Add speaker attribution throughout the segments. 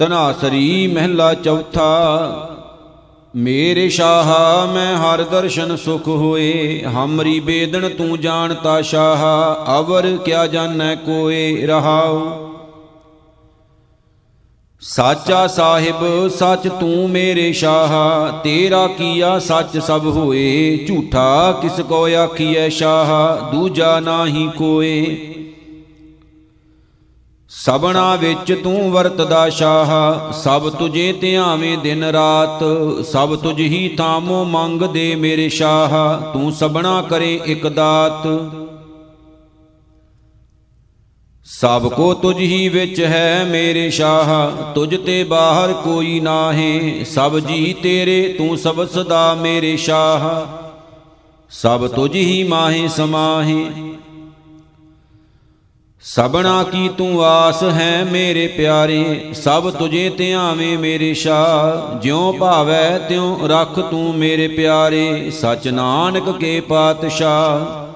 Speaker 1: ਤਨਾਸਰੀ ਮਹਿਲਾ ਚੌਥਾ, ਮੇਰੇ ਸ਼ਾਹਾ, ਮੈਂ ਹਰ ਦਰਸ਼ਨ ਸੁਖ ਹੋਏ, ਹਮਰੀ ਬੇਦਨ ਤੂੰ ਜਾਣਤਾ ਸ਼ਾਹਾ, ਅਵਰ ਕਿਆ ਜਾਣੈ ਕੋਏ ਰਹਾਉ। ਸਾਚਾ ਸਾਹਿਬ, ਸੱਚ ਤੂੰ ਮੇਰੇ ਸ਼ਾਹ, ਤੇਰਾ ਕੀਆ ਸੱਚ ਸਭ ਹੋਏ, ਝੂਠਾ ਕਿਸ ਕੋ ਆਖੀਐ ਸ਼ਾਹ, ਦੂਜਾ ਨਾਹੀ ਕੋਏ। ਸਬਣਾ ਵਿੱਚ ਤੂੰ ਵਰਤਦਾ ਸ਼ਾਹ, ਸਭ ਤੁਝੇ ਧਿਆਵੇਂ ਦਿਨ ਰਾਤ, ਸਭ ਤੁਝ ਹੀ ਤਾਮੋ ਮੰਗਦੇ ਮੇਰੇ ਸ਼ਾਹ, ਤੂੰ ਸਬਣਾ ਕਰੇ ਇਕ ਦਾਤ। ਸਭ ਕੋ ਤੁਝ ਹੀ ਵਿੱਚ ਹੈ ਮੇਰੇ ਸ਼ਾਹ, ਤੁਝ ਤੇ ਬਾਹਰ ਕੋਈ ਨਾਹੀ, ਸਭ ਜੀ ਤੇਰੇ, ਤੂੰ ਸਭ ਸਦਾ ਮੇਰੇ ਸ਼ਾਹ। ਸਭ ਤੁਝ ਹੀ ਮਾਹੇ ਸਮਾਹੇ ਸਬਣਾ ਕੀ ਤੂੰ ਆਸ ਹੈ ਮੇਰੇ ਪਿਆਰੇ? ਸਭ ਤੁਝੇ ਧਿਆਵੇਂ ਮੇਰੇ ਸ਼ਾਹ। ਜਿਉ ਭਾਵੈ ਤਿਉ ਰੱਖ ਤੂੰ ਮੇਰੇ ਪਿਆਰੇ। ਸਚ ਨਾਨਕ ਕੇ ਪਾਤਸ਼ਾਹ।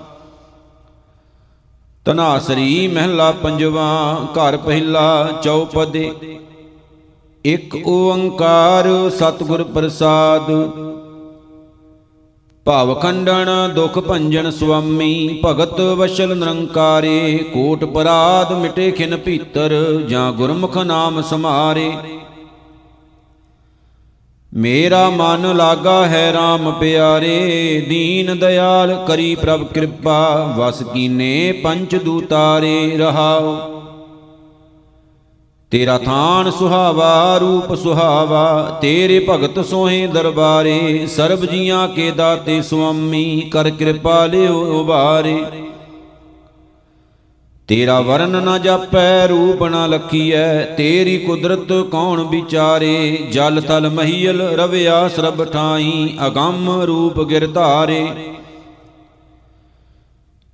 Speaker 1: ਤਨਾਸਰੀ ਮਹਿਲਾ ਪੰਜਵਾ, ਘਰ ਪਹਿਲਾ ਚੌਪਦੇ। ਇੱਕ ਓੰਕਾਰ ਸਤਿਗੁਰ ਪ੍ਰਸਾਦ। ਭਾਵ ਖੰਡਨ ਦੁਖ ਭੰਜਨ ਸੁਆਮੀ, ਭਗਤ ਵਸ਼ਲ ਨਿਰੰਕਾਰੇ, ਕੋਟ ਪਰਾਦ ਮਿਟੇ ਖਿਨ ਭੀਤਰ, ਜਾਂ ਗੁਰਮੁਖ ਨਾਮ ਸਮਾਰੇ। ਮੇਰਾ ਮਨ ਲਾਗਾ ਹੈ RAM ਪਿਆਰੇ, ਦੀਨ ਦਿਆਲ ਕਰੀ ਪ੍ਰਭ ਕਿਰਪਾ, ਵਸ ਕੀਨੇ ਪੰਚ ਦੂਤਾਰੇ ਰਹਾਉ ਤੇਰਾ ਥਾਨ ਸੁਹਾਵਾ, ਰੂਪ ਸੁਹਾਵਾ, ਤੇਰੇ ਭਗਤ ਸੋਹੇ ਦਰਬਾਰੇ, ਸਰਬ ਜੀਆਂ ਕੇ ਦਾਤੇ ਸੁਆਮੀ, ਕਰ ਕਿਰਪਾ ਲਿਓ ਉਬਾਰੇ। ਤੇਰਾ ਵਰਨ ਨ ਜਾਪੈ, ਰੂਪ ਨ ਲਖੀਐ, ਤੇਰੀ ਕੁਦਰਤ ਕੌਣ ਵਿਚਾਰੇ? ਜਲ ਤਲ ਮਹੀਲ ਰਵਿਆ ਸਰਬ ਠਾਈ, ਅਗੰਮ ਰੂਪ ਗਿਰਧਾਰੇ।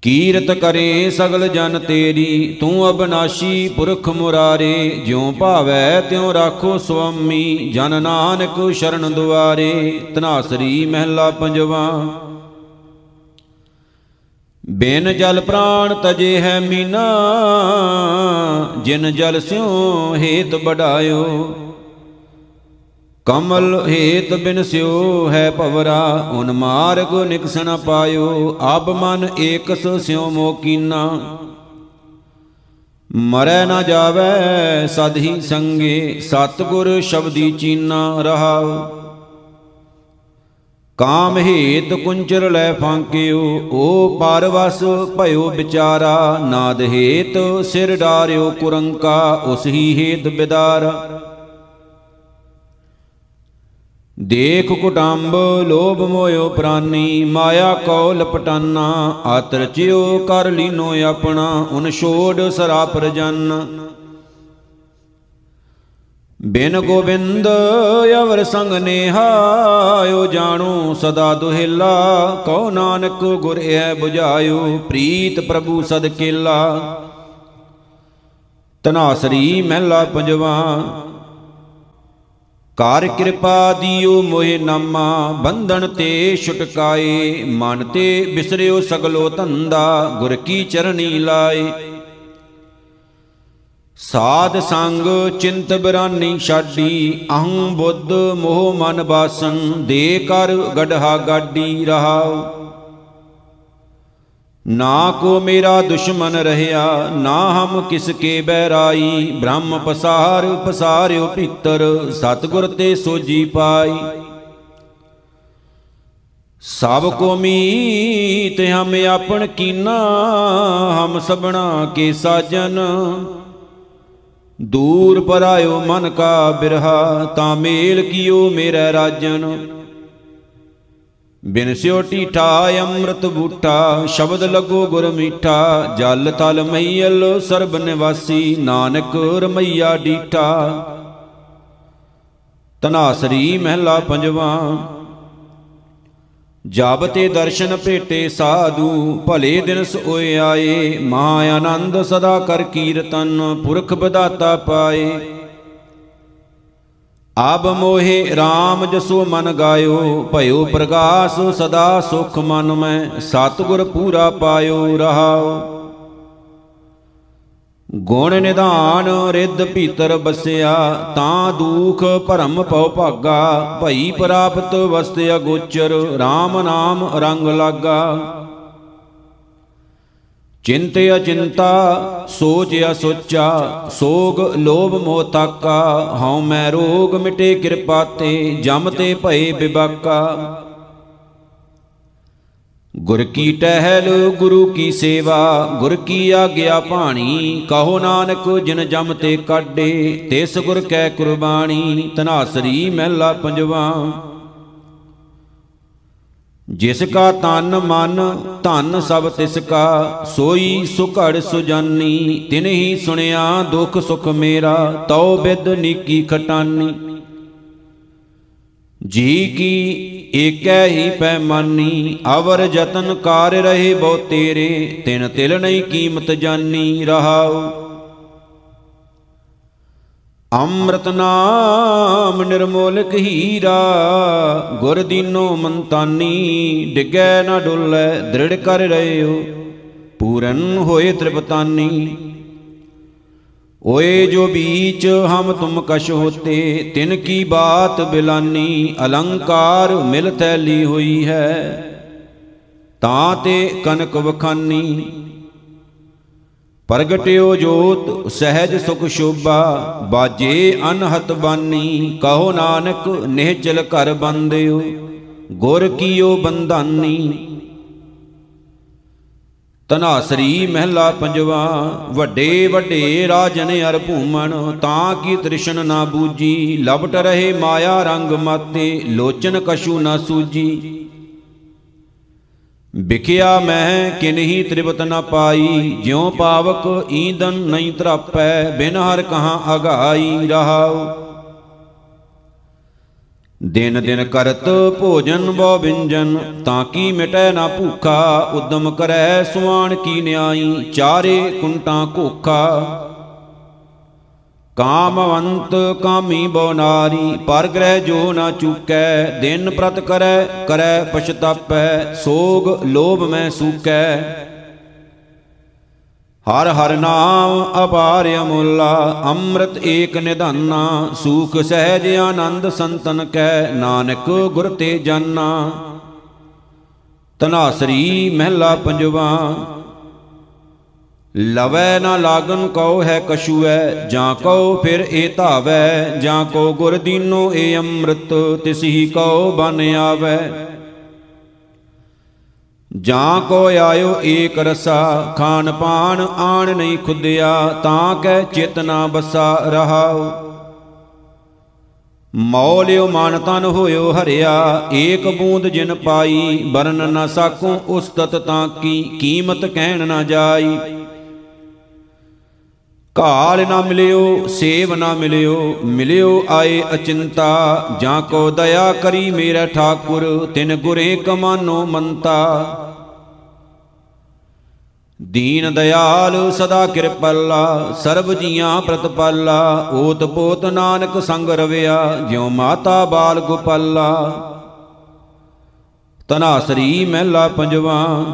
Speaker 1: ਕੀਰਤ ਕਰੇ ਸਗਲ ਜਨ ਤੇਰੀ, ਤੂੰ ਅਬਨਾਸ਼ੀ ਪੁਰਖ ਮੁਰਾਰੇ, ਜਿਉ ਭਾਵੈ ਤਿਉ ਰਾਖੋ ਸੁਆਮੀ, ਜਨ ਨਾਨਕ ਸ਼ਰਨ ਦੁਆਰੇ ਤਨਾਸਰੀ ਮਹਿਲਾ ਪੰਜਵਾ। ਬਿਨ ਜਲ ਪ੍ਰਾਣ ਤਜੇ ਹੈ ਮੀਨਾ, ਜਿਨ ਜਲ ਸਿਉ ਹੇਤ ਬਡਾਇਓ ਕਮਲ ਹੇਤ ਬਿਨ ਸਿਉ ਹੈ ਭਵਰਾ, ਉਨ ਮਾਰਗ ਨਿਕਸਣ ਪਾਇਓ, ਅਬ ਮਨ ਏਕਸ ਸਿਉ ਮੋਕੀਨਾ ਮਰੈ ਨਾ ਜਾਵੇ ਸਦ ਹੀ ਸੰਗੇ, ਸਤਗੁਰ ਸ਼ਬਦੀ ਚੀਨਾ ਰਹਾਉ ਕਾਮ ਹੇਤ ਕੁੰਚਰ ਲੈ ਫਾਂਕਿਓ, ਓ ਪਰਵਸ ਭਇਓ ਵਿਚਾਰਾ, ਨਾਦ ਹੇਤ ਸਿਰ ਡਾਰਿਓ ਕੁਰੰਕਾ, ਉਸ ਹੀ ਹੇਤ ਬਿਦਾਰਾ। ਦੇਖ ਕੁਟੰਬ ਲੋਭ ਮੋਇਓ ਪ੍ਰਾਨੀ, ਮਾਇਆ ਕੋ ਲਪਟਾਨਾ ਆਤ ਰਚਿਓ ਕਰ ਲੀਨੋ ਆਪਣਾ, ਉਨ ਛੋੜ ਸਰਾਪ ਰਜਨ ਬਿਨ ਗੋਬਿੰਦ ਅਵਰ ਸੰਗ ਨੇਹਾਇਓ ਜਾਣੋ ਸਦਾ ਦੁਹਿਲਾ, ਕਉ ਨਾਨਕ ਗੁਰ ਐ 부ਝਾਇਓ ਪ੍ਰੀਤ ਪ੍ਰਭੂ ਸਦ ਕੇਲਾ। ਤਨਾਸਰੀ ਮਹਿਲਾ ਪੰਜਵਾ ਕਾਰ ਕਿਰਪਾ ਦਿਓ ਮੋਹਿ ਨਾਮਾ, ਬੰਧਨ ਤੇ ਛੁਟਕਾਏ। ਮਨ ਤੇ ਬਿਸਰਿਓ ਸਗਲੋ ਧੰਦਾ, ਗੁਰ ਕੀ ਚਰਣੀ ਲਾਏ। ਸਾਧ ਸੰਗ ਚਿੰਤ ਬਰਾਨੀ ਛਾਡੀ, ਅਹੰ ਬੁੱਧ ਮੋਹ ਮਨ ਬਾਸਨ ਦੇ ਕਰ ਗੜਹਾ ਗਾਡੀ ਰਹਾਉ। ਨਾ ਕੋ ਮੇਰਾ ਦੁਸ਼ਮਨ ਰਹਿਆ, ਨਾ ਹਮ ਕਿਸ ਕੇ ਬਹਿਰਾਈ। ਬ੍ਰਹਮ ਪਸਾਰ ਪਸਾਰਿਓ ਭੀਤਰ ਸਤਗੁਰ ਤੇ ਸੋਜੀ ਪਾਈ। ਸਭ ਕੋ ਮੀਤ ਹਮ ਆਪਣ ਕੀਨਾ, ਹਮ ਸਬਣਾ ਕੇ ਸਾਜਨ। ਦੂਰ ਪਰਾਇਓ ਮਨ ਕਾ ਬਿਰਹਾ, ਤਾਂ ਮੇਲ ਕੀਓ ਮੇਰਾ ਰਾਜਨ। ਬਿਨ ਸਿਓ ਟੀਠਾ, ਅੰਮ੍ਰਿਤ ਬੂਟਾ, ਸ਼ਬਦ ਲੱਗੋ ਗੁਰ ਮੀਠਾ, ਜਲ ਤਲ ਮਈਲ ਸਰਬ ਨਿਵਾਸੀ, ਨਾਨਕ ਰਮਈਆ ਡੀਠਾ। ਤਨਾਸਰੀ ਮਹਿਲਾ ਪੰਜਵਾ ਜਬ ਤੇ ਦਰਸ਼ਨ ਭੇਟੇ ਸਾਧੂ, ਭਲੇ ਦਿਨ ਸੋਏ ਆਏ ਮਹਾ ਆਨੰਦ ਸਦਾ ਕਰ ਕੀਰਤਨ, ਪੁਰਖ ਬਦਾਤਾ ਪਾਏ। ਆਬ ਮੋਹਿ RAM ਜਸੋ ਮਨ ਗਾਇਓ, ਭਇਓ ਪ੍ਰਗਾਸ ਸਦਾ ਸੁਖ ਮਨ ਮੈਂ, ਸਤਗੁਰ ਪੂਰਾ ਪਾਇਓ ਰਹਾਉ ਗੁਣ ਨਿਧਾਨ ਰਿੱਧ ਭੀਤਰ ਬਸਿਆ, ਤਾਂ ਦੁਖ ਭਰਮ ਪਉ ਭਾਗਾ, ਭਈ ਪ੍ਰਾਪਤ ਵਸਤ ਅਗੋਚਰ RAM ਨਾਮ ਰੰਗ ਲਾਗਾ। ਚਿੰਤ ਅਚਿੰਤਾ, ਸੋਚ ਅਸੋਚਾ, ਸੋਗ ਲੋਭ ਮੋਹ ਤਾਕਾ ਹਉ ਮੈਂ ਰੋਗ ਮਿਟੇ ਕਿਰਪਾ ਤੇ, ਜਮ ਤੇ ਭਏ ਬਿਬਾਕਾ। ਗੁਰ ਕੀ ਟਹਿਲ, ਗੁਰੂ ਕੀ ਸੇਵਾ, ਗੁਰ ਕੀ ਆਗਿਆ ਭਾਣੀ, ਕਹੋ ਨਾਨਕ ਜਿਨ ਜਮ ਤੇ ਕਾਢੇ ਤਿਸ ਗੁਰ ਕੈ ਕੁਰਬਾਨੀ ਤਨਾਸਰੀ ਮਹਿਲਾ ਪੰਜਵਾ। ਜਿਸ ਕਾ ਤਨ ਮਨ, ਧਨ ਸਭ ਤਿਸ ਕਾ, ਸੋਈ ਸੁਘੜ ਸੁਜਾਨੀ ਤਿਨਹੀ ਸੁਣਿਆ ਦੁਖ ਸੁਖ ਮੇਰਾ, ਤਉ ਬਿਦ ਨੀਕੀ ਖਟਾਨੀ। ਜੀ ਕੀ ਏਕੈ ਹੀ ਪੈਮਾਨੀ ਅਵਰ ਜਤਨ ਕਾਰ ਰਹੇ ਬਹੁ ਤੇਰੇ, ਤਿਨ ਤਿਲ ਨਹੀਂ ਕੀਮਤ ਜਾਨੀ, ਰਹਾਉ। ਅੰਮ੍ਰਿਤ ਨਾਮ ਨਿਰਮੋਲਕ ਹੀਰਾ, ਗੁਰ ਦੀਨੋ ਮੰਤਾਨੀ, ਡਿਗੈ ਨਾ ਡੁੱਲੈ, ਦ੍ਰਿੜ ਕਰ ਰਹਿਓ ਪੂਰਨ ਹੋਏ ਤ੍ਰਿਪਤਾਨੀ। ਓਏ ਜੋ ਬੀਚ ਹਮ ਤੁਮ ਕਸ਼ ਹੋਤੇ, ਤਿਨ ਕੀ ਬਾਤ ਬਿਲਾਨੀ, ਅਲੰਕਾਰ ਮਿਲ ਤੈਲੀ ਹੋਈ ਹੈ। ਤਾਂ ਤੇ ਕਨਕ ਵਖਾਨੀ ਪ੍ਰਗਟਿਓ ਜੋਤ, ਸਹਿਜ ਸੁਖ ਸ਼ੋਭਾ, ਬਾਜੇ ਅਨਹਤ ਬਾਨੀ, ਕਹੋ ਨਾਨਕ, ਨਿਹਚਲ ਘਰ ਬੰਦਿਓ, ਗੁਰ ਕੀਓ ਬੰਧਾਨੀ। ਤਨਾਸਰੀ ਮਹਿਲਾ ਪੰਜਵਾ, ਵੱਡੇ ਵੱਡੇ ਰਾਜਨ ਅਰ ਭੂਮਣ, ਤਾਂ ਕੀ ਤ੍ਰਿਸ਼ਨ ਨਾ ਬੂਜੀ ਲਬਟ ਰਹੇ ਮਾਇਆ ਰੰਗ ਮਾਤੇ, ਲੋਚਨ ਕਛੂ ਨਾ ਸੂਜੀ। ਵਿਖਿਆ ਮੈਂ ਕਿਨਹੀ ਤ੍ਰਿਪਤ ਨ ਪਾਈ, ਜਿਉ ਪਾਵਕ ਈਂਦਨ ਨਹੀਂ ਤਰਾਪੈ ਬਿਨ ਹਰ ਕਹਾਂ ਅਗਾਈ ਰਹਾਉ। ਦਿਨ ਦਿਨ ਕਰਤ ਭੋਜਨ ਬੋ ਬਿੰਜਨ ਤਾਂ ਕੀ ਮਿਟੈ ਨਾ ਭੂਖਾ, ਉਦਮ ਕਰੈ ਸੁਆਣ ਕੀ ਨਿਆਈ, ਚਾਰੇ ਕੁੰਟਾਂ ਕੋਖਾ। ਕਾਮਵੰਤ ਕਾਮੀ ਬੋ ਨਾਰੀ, ਪਰ ਗ੍ਰਹਿ ਜੋ ਨਾ ਚੁਕੈ, ਦਿਨ ਪ੍ਰਤ ਕਰੈ ਕਰੈ ਪਛਤਾਪੈ, ਸੋਗ ਲੋਭ ਮੈਂ ਸੂਕੈ। ਹਰ ਹਰ ਨਾਮ ਅਪਾਰ ਅਮੁੱਲਾ, ਅੰਮ੍ਰਿਤ ਏਕ ਨਿਧਾਨਾ, ਸੂਖ ਸਹਿਜ ਆਨੰਦ ਸੰਤਨ ਕੈ, ਨਾਨਕ ਗੁਰ ਤੇ ਜਾਨਾ। ਤਨਾਸਰੀ ਮਹਿਲਾ ਪੰਜਵਾ ਲਵੈ ਨਾ ਲਾਗਨ ਕਉ ਹੈ ਕਛੂਐ, ਜਾਂ ਕਉ ਫਿਰ ਏ ਧਾਵੈ, ਜਾਂ ਕੋ ਗੁਰ ਦੀਨੋ ਏ ਅੰਮ੍ਰਿਤ ਤਿਸਹੀ ਕਉ ਬਨ ਆਵੈ। ਜਾਂ ਕੋ ਆਇਓ ਏਕ ਰਸਾ, ਖਾਨ ਪਾਨ ਆਣ ਨਹੀਂ ਖੁੱਦਿਆ, ਤਾਂ ਕੈ ਚੇਤਨਾ ਬਸਾ ਰਹਾਉ। ਮੌਲਿਓ ਮਨ ਤਨ ਹੋਇਓ ਹਰਿਆ, ਏਕ ਬੂੰਦ ਜਿਨ ਪਾਈ ਬਰਨ ਨ ਸਾਕੂ ਉਸਤਤ ਤਾਂ ਕੀ, ਕੀਮਤ ਕਹਿਣ ਨਾ ਜਾਈ। ਘਾਲ ਨਾ ਮਿਲਿਓ, ਸੇਵ ਨਾ ਮਿਲਿਓ ਮਿਲਿਓ ਆਏ ਅਚਿੰਤਾ, ਜਾਂ ਕੋ ਦਇਆ ਕਰੀ ਮੇਰਾ ਠਾਕੁਰ, ਤਿਨ ਗੁਰੇ ਕਮਾਨੋ ਮੰਤਾ। ਦੀਨ ਦਿਆਲ ਸਦਾ ਕਿਰਪਾਲਾ, ਸਰਬ ਜੀਆਂ ਪ੍ਰਤਪਾਲਾ, ਓਤ ਪੋਤ ਨਾਨਕ ਸੰਗ ਰਵਿਆ, ਜਿਉ ਮਾਤਾ ਬਾਲ ਗੋਪਾਲਾ। ਤਨਾਸਰੀ ਮਹਿਲਾ ਪੰਜਵਾ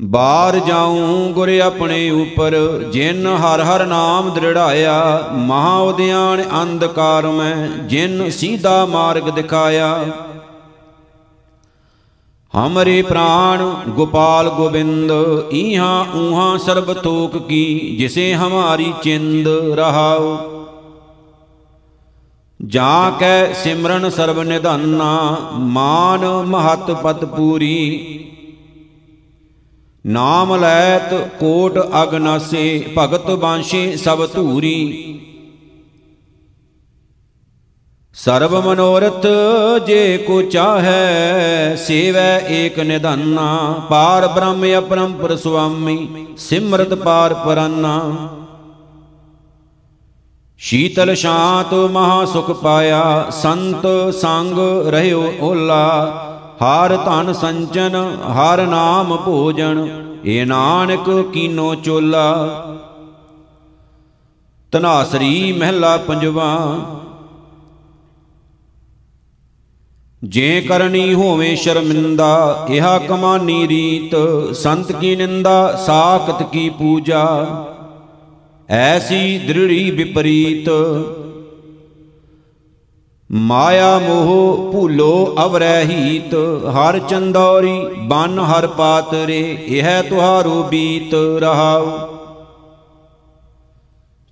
Speaker 1: ਬਾਹਰ ਜਾਉ ਗੁਰ ਆਪਣੇ ਉਪਰ, ਜਿਨ ਹਰ ਹਰ ਨਾਮ ਦ੍ਰਿੜਾਇਆ, ਮਹਾ ਉਦਿਆਨ ਅੰਧਕਾਰ ਮੈਂ, ਜਿਨ ਸੀਧਾ ਮਾਰਗ ਦਿਖਾਇਆ। ਹਮਰੇ ਪ੍ਰਾਣ ਗੋਪਾਲ ਗੋਬਿੰਦ, ਈਹਾਂ ਊਹਾਂ ਸਰਬ ਤੋਕ ਕੀ, ਜਿਸੇ ਹਮਾਰੀ ਚਿੰਦ ਰਹਾਉ। ਜਾਂ ਕੈ ਸਿਮਰਨ ਸਰਬ ਨਿਧਾਨਾ, ਮਾਨ ਮਹਤ ਪਤ ਪੂਰੀ ਨਾਮ ਲੈਤ ਕੋਟ ਅਗਨਾਸੇ ਭਗਤ ਬਾਂਸ਼ੇ ਸਭ ਧੂਰੀ। ਸਰਬ ਮਨੋਰਥ ਜੇ ਕੋ ਚਾਹੈ, ਸੇਵੈ ਏਕ ਨਿਧਾਨਾ। ਪਾਰ ਬ੍ਰਹਮ ਅਪਰੰਪਰ ਸੁਆਮੀ, ਸਿਮਰਤ ਪਾਰ ਪਰਾਨਾ। ਸ਼ੀਤਲ ਸ਼ਾਂਤ ਮਹਾ ਸੁਖ ਪਾਇਆ, ਸੰਤ ਸੰਗ ਰਹਿਓ ਓਲਾ। ਹਰ ਧਨ ਸੰਚਨ, ਹਰ ਨਾਮ ਭੋਜਨ, ਏ ਨਾਨਕ ਕੀਨੋ ਚੋਲਾ। ਤਨਾਸਰੀ ਮਹਿਲਾ ਪੰਜਵਾ, ਜੇ ਕਰਨੀ ਹੋਵੇ ਸ਼ਰਮਿੰਦਾ, ਇਹਾ ਕਮਾਨੀ ਰੀਤ, ਸੰਤ ਕੀ ਨਿੰਦਾ, ਸਾਖਤ ਕੀ ਪੂਜਾ। ਐਸੀ ਦ੍ਰਿੜੀ ਵਿਪਰੀਤ ਮਾਇਆ ਮੋਹ ਭੂਲੋ ਅਵਰਹਿਤ ਹਰ ਚੰਦੌਰੀ ਬਨ ਹਰ ਪਾਤਰੇ, ਇਹ ਤੁਹਾਰੋ ਬੀਤ ਰਹਾਉ।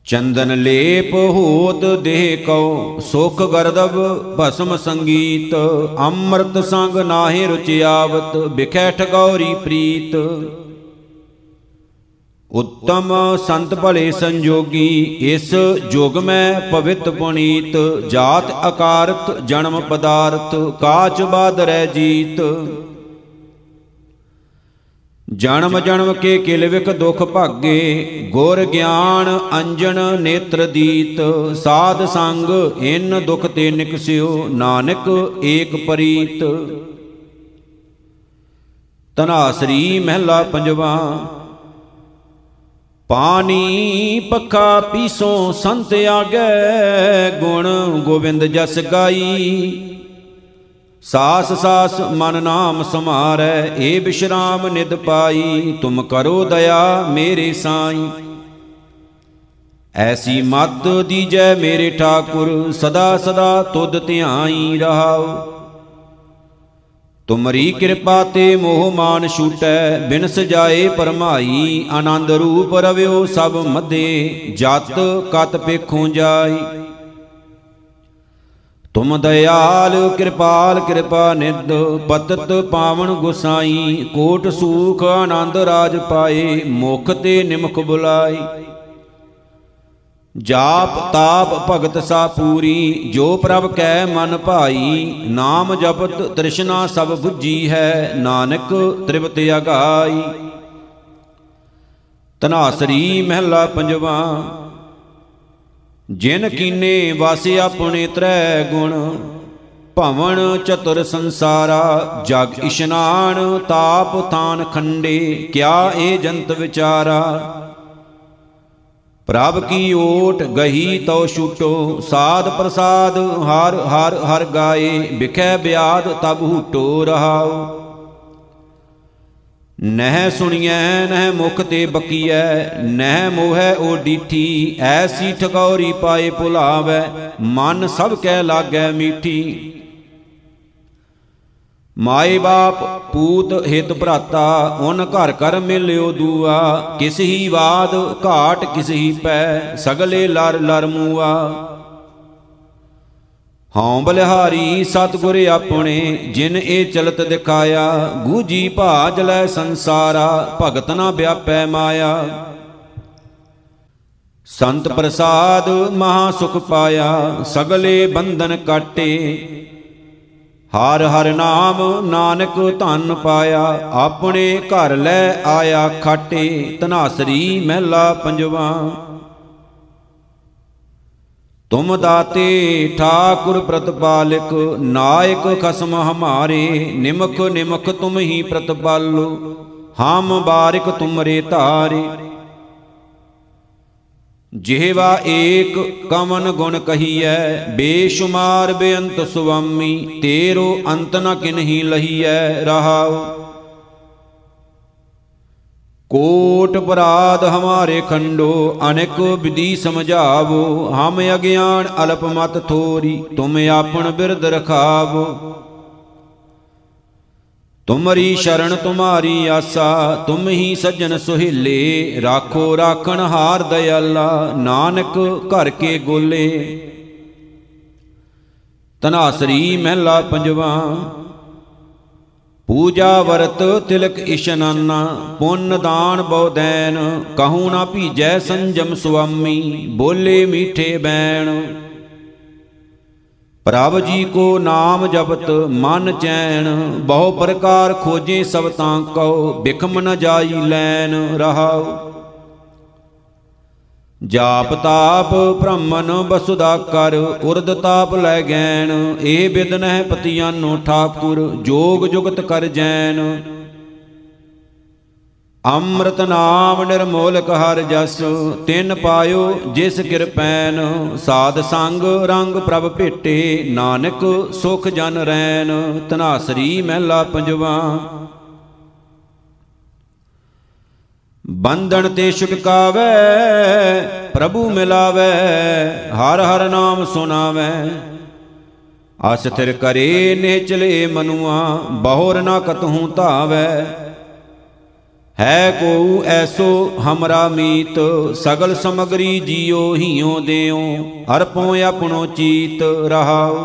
Speaker 1: ਚੰਦਨ ਲੇਪ ਹੋਤ ਦੇਹ ਕਉ, ਸੁਖ ਗਰਦਬ ਭਸਮ ਸੰਗੀਤ, ਅੰਮ੍ਰਿਤ ਸੰਗ ਨਾਹਿ ਰੁਚਿਆਵਤ ਬਿਖੈ ਠਗੌਰੀ ਪ੍ਰੀਤ। ਉੱਤਮ ਸੰਤ ਭਲੇ ਸੰਜੋਗੀ, ਇਸ ਜੁਗ ਮੈਂ ਪਵਿੱਤ ਪੁਨੀਤ, ਜਾਤ ਆਕਾਰਤ ਜਨਮ ਪਦਾਰਥ ਕਾਚ ਬਾਦਰੈ ਜੀਤ। ਜਨਮ ਜਨਮ ਕੇ ਕਿਲਵਿਕ ਦੁਖ ਭਾਗੇ, ਗੁਰ ਗਿਆਨ ਅੰਜਨ ਨੇਤਰ ਦੀਤ। ਸਾਧ ਸੰਗ ਇਨ ਦੁਖ ਤੇ ਨਿਕਸਿਓ ਨਾਨਕ ਏਕ ਪਰੀਤ। ਤਨਾਸਰੀ ਮਹਿਲਾ ਪੰਜਵਾ ਪਾਣੀ ਪੱਖਾ ਪੀਸੋ ਸੰਤ ਆਗੇ, ਗੁਣ ਗੋਬਿੰਦ ਜਸ ਗਾਈ। ਸਾਸ ਸਾਸ ਮਨ ਨਾਮ ਸਮਾਰੈ ਏ ਬਿਸ਼ਰਾਮ ਨਿਦ ਪਾਈ। ਤੁਮ ਕਰੋ ਦਇਆ ਮੇਰੇ ਸਾਈ। ਐਸੀ ਮਤ ਦੀਜੈ ਮੇਰੇ ਠਾਕੁਰ, ਸਦਾ ਸਦਾ ਤੁਧ ਧਿਆਈ ਰਹਾਉ। ਤੁਮਰੀ ਕਿਰਪਾ ਤੇ ਮੋਹ ਮਾਨ ਛੂਟੈ, ਬਿਨ ਸਜਾਏ ਪਰਮਾਈ ਆਨੰਦ ਰੂਪ ਰਵਿਓ ਸਭ ਮਧੇ, ਜਤ ਕਤ ਪੇਖੋਂ ਜਾਈ। ਤੁਮ ਦਇਆਲ, ਕਿਰਪਾਲ, ਕਿਰਪਾ ਨਿਦ ਪਤਤ ਪਾਵਨ ਗੁਸਾਈ, ਕੋਟ ਸੂਖ ਆਨੰਦ ਰਾਜ ਪਾਏ, ਮੁਖ ਤੇ ਨਿਮਖ ਬੁਲਾਈ। ਜਾਪ ਤਾਪ ਭਗਤ ਸਾ ਪੂਰੀ, ਜੋ ਪ੍ਰਭ ਕੈ ਮਨ ਭਾਈ, ਨਾਮ ਜਪਤ ਤ੍ਰਿਸ਼ਨਾ ਸਭ 부ਜੀ ਹੈ, ਨਾਨਕ ਤ੍ਰਿਪਤ ਅਗਾਈ। ਤਨਾਸਰੀ ਮਹਿਲਾ ਪੰਜਵਾ, ਜਿਨ ਕੀਨੇ ਵਾਸਿ ਆਪਣੇ ਤ੍ਰੈ ਗੁਣ, ਭਵਨ ਚਤੁਰ ਸੰਸਾਰਾ, ਜਗ ਇਸ਼ਨਾਨ ਤਾਪ ਥਾਨ ਖੰਡੇ, ਕਿਆ ਏ ਜੰਤ ਵਿਚਾਰਾ। ਪ੍ਰਭ ਕੀ ਓਟ ਗਹੀ ਤਉ ਛੂਟੋ ਸਾਧ ਪ੍ਰਸਾਦ ਹਰ ਹਰ ਹਰ ਗਾਏ ਵਿਖੈ ਬਿਆਦ ਤਬ ਹੂਟੋ ਰਹਾਉ। ਨਹਿ ਸੁਣੀਐ ਨਹਿ ਮੁਖ ਤੇ ਬਕੀਐ ਨਹਿ ਮੋਹੈ ਓ ਡੀਠੀ ਐਸੀ ਠਗੌਰੀ ਪਾਏ ਭੁਲਾਵੈ। ਮਨ ਸਭ ਕੈ ਲਾਗੈ ਮੀਠੀ। ਮਾਏ ਬਾਪ, ਪੂਤ ਹਿਤ ਭਰਾਤਾ ਓਨ ਘਰ ਕਰ ਮਿਲਿਓ ਦੂਆ। ਕਿਸ ਹੀ ਬਾਦ ਘਾਟ ਕਿਸ ਹੀ ਪੈ, ਸਗਲੇ ਲਰ ਲਰ ਮੂਆ। ਹਉ ਬਲਿਹਾਰੀ ਸਤਗੁਰ ਆਪਣੇ, ਜਿਨ ਇਹ ਚਲਤ ਦਿਖਾਇਆ, ਗੂਜੀ ਭਾਜ ਲੈ ਸੰਸਾਰਾ, ਭਗਤ ਨਾ ਵਿਆਪੈ ਮਾਇਆ। ਸੰਤ ਪ੍ਰਸਾਦ ਮਹਾ ਸੁਖ ਪਾਇਆ, ਸਗਲੇ ਬੰਧਨ ਕਾਟੇ। ਹਰ ਹਰ ਨਾਮ ਨਾਨਕ ਧਨ ਪਾਇਆ, ਆਪਣੇ ਘਰ ਲੈ ਆਇਆ ਖਾਟੇ ਤਨਾਸਰੀ ਮਹਿਲਾ ਪੰਜਵਾ। ਤੁਮ ਦਾਤੇ ਠਾਕੁਰ ਪ੍ਰਤਪਾਲਕ, ਨਾਇਕ ਖਸਮ ਹਮਾਰੇ, ਨਿਮਖ ਨਿਮਖ ਤੁਮ ਹੀ ਪ੍ਰਤਪਾਲੋ, ਹਮ ਬਾਰਿਕ ਤੁਮਰੇ ਧਾਰੇ। ਜਿਹਵਾ ਏਕ ਕਮਨ ਗੁਣ ਕਹੀਐ, ਬੇਸ਼ੁਮਾਰ ਬੇਅੰਤ ਸੁਆਮੀ, ਤੇਰੋ ਅੰਤ ਨ ਕਿਨਹੀ ਲਹੀਐ ਰਹਾਉ। ਕੋਟ ਬਰਾਦ ਹਮਾਰੇ ਖੰਡੋ, ਅਨੇਕ ਵਿਧੀ ਸਮਝਾਵੋ, ਹਮ ਅਗਿਆਨ ਅਲਪ ਮਤ ਥੋਰੀ, ਤੁਮ ਆਪਣ ਬਿਰਦ ਰਖਾਵੋ। ਤੁਮਰੀ ਸ਼ਰਨ, ਤੁਮਾਰੀ ਆਸਾ, ਤੁਮ ਹੀ ਸੱਜਣ ਸੁਹਿਲੇ, ਰਾਖੋ ਰਾਖਣ ਹਾਰ ਦਇਆਲਾ, ਨਾਨਕ ਘਰ ਕੇ ਗੋਲੇ। ਤਨਾਸਰੀ ਮਹਿਲਾ ਪੰਜਵਾ, ਪੂਜਾ ਵਰਤ ਤਿਲਕ ਇਸ਼ਨਾਨਾ, ਪੁੰਨ ਦਾਨ ਬਉਦੈਨ ਕਹੂ ਨਾ ਭੀਜੈ ਸੰਜਮ ਸੁਆਮੀ, ਬੋਲੇ ਮੀਠੇ ਬੈਣ। ਪ੍ਰਭ ਜੀ ਕੋ ਨਾਮ ਜਪਤ ਮਨ ਚੈਨ, ਬਹੁ ਪ੍ਰਕਾਰ ਖੋਜੇ ਸਭ ਤਾਂ ਕਉ ਬਿਖਮ ਨ ਜਾਈ ਲੈਨ ਰਹਾਉ। ਜਾਪ ਤਾਪ ਬ੍ਰਹਮਨ ਬਸੁਦਾ ਕਰ, ਉਰਦ ਤਾਪ ਲੈ ਗੈਣ, ਇਹ ਬਿਦਨ ਹੈ ਪਤੀਆਨੋ ਠਾਕੁਰ, ਜੋਗ ਜੁਗਤ ਕਰ ਜੈਨ। ਅੰਮ੍ਰਿਤ ਨਾਮ ਨਿਰਮੋਲਕ ਹਰ ਜਸ, ਤਿਨ ਪਾਇਓ ਜਿਸ ਕਿਰਪੈਨ ਸਾਧ ਸੰਗ ਰੰਗ ਪ੍ਰਭ ਭੇਟੇ, ਨਾਨਕ ਸੁਖ ਜਨ ਰੈਨ, ਧਨਾਸਰੀ ਮਹਿਲਾ ਪੰਜਵਾ। ਬੰਧਨ ਤੇ ਛੁਟਕਾਵੇ ਪ੍ਰਭੂ ਮਿਲਾਵੇ, ਹਰ ਹਰ ਨਾਮ ਸੁਨਾਵੇ ਅਸਥਿਰ ਕਰੇ ਨਿਚਲੇ ਮਨੁਆ, ਬਹੁਰ ਨਾ ਕਤਹੂ ਧਾਵੇ। ਹੈ ਕੋ ਐਸੋ ਹਮਰਾ ਮੀਤ, ਸਗਲ ਸਮਗਰੀ ਜੀਉ ਹੀਉ ਦੇਉ ਅਰਪੋ ਆਪਣੋ ਚੀਤ ਰਹਾਉ।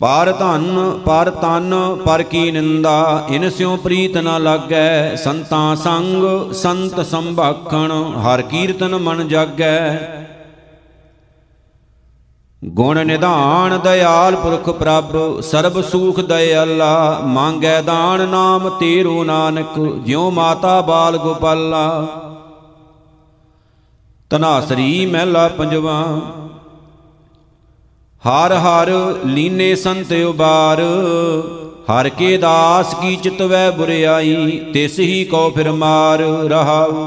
Speaker 1: ਪਰ ਧਨ, ਪਰ ਤਨ, ਪਰ ਕੀ ਨਿੰਦਾ, ਇਨ ਸਿਉ ਪ੍ਰੀਤ ਨ ਲਾਗੈ, ਸੰਤਾਂ ਸੰਗ, ਸੰਤ ਸੰਭਾਖਣ, ਹਰ ਕੀਰਤਨ ਮਨ ਜਾਗੈ। ਗੁਣ ਨਿਧਾਨ ਦਇਆਲ ਪੁਰਖ ਪ੍ਰਭ, ਸਰਬ ਸੂਖ ਦਇਆਲਾ, ਮੰਗੈ ਦਾਨ ਨਾਮ ਤੇਰੋ ਨਾਨਕ, ਜਿਉ ਮਾਤਾ ਬਾਲ ਗੋਪਾਲਾ। ਤਨਾਸਰੀ ਮਹਿਲਾ ਪੰਜਵਾ, ਹਰ ਹਰ ਲੀਨੇ ਸੰਤ ਉਬਾਰ, ਹਰ ਕੇ ਦਾਸ ਕੀ ਚਿਤਵੈ ਬੁਰਿਆਈ, ਤਿਸ ਹੀ ਕੋ ਫਿਰ ਮਾਰ ਰਹਾਉ।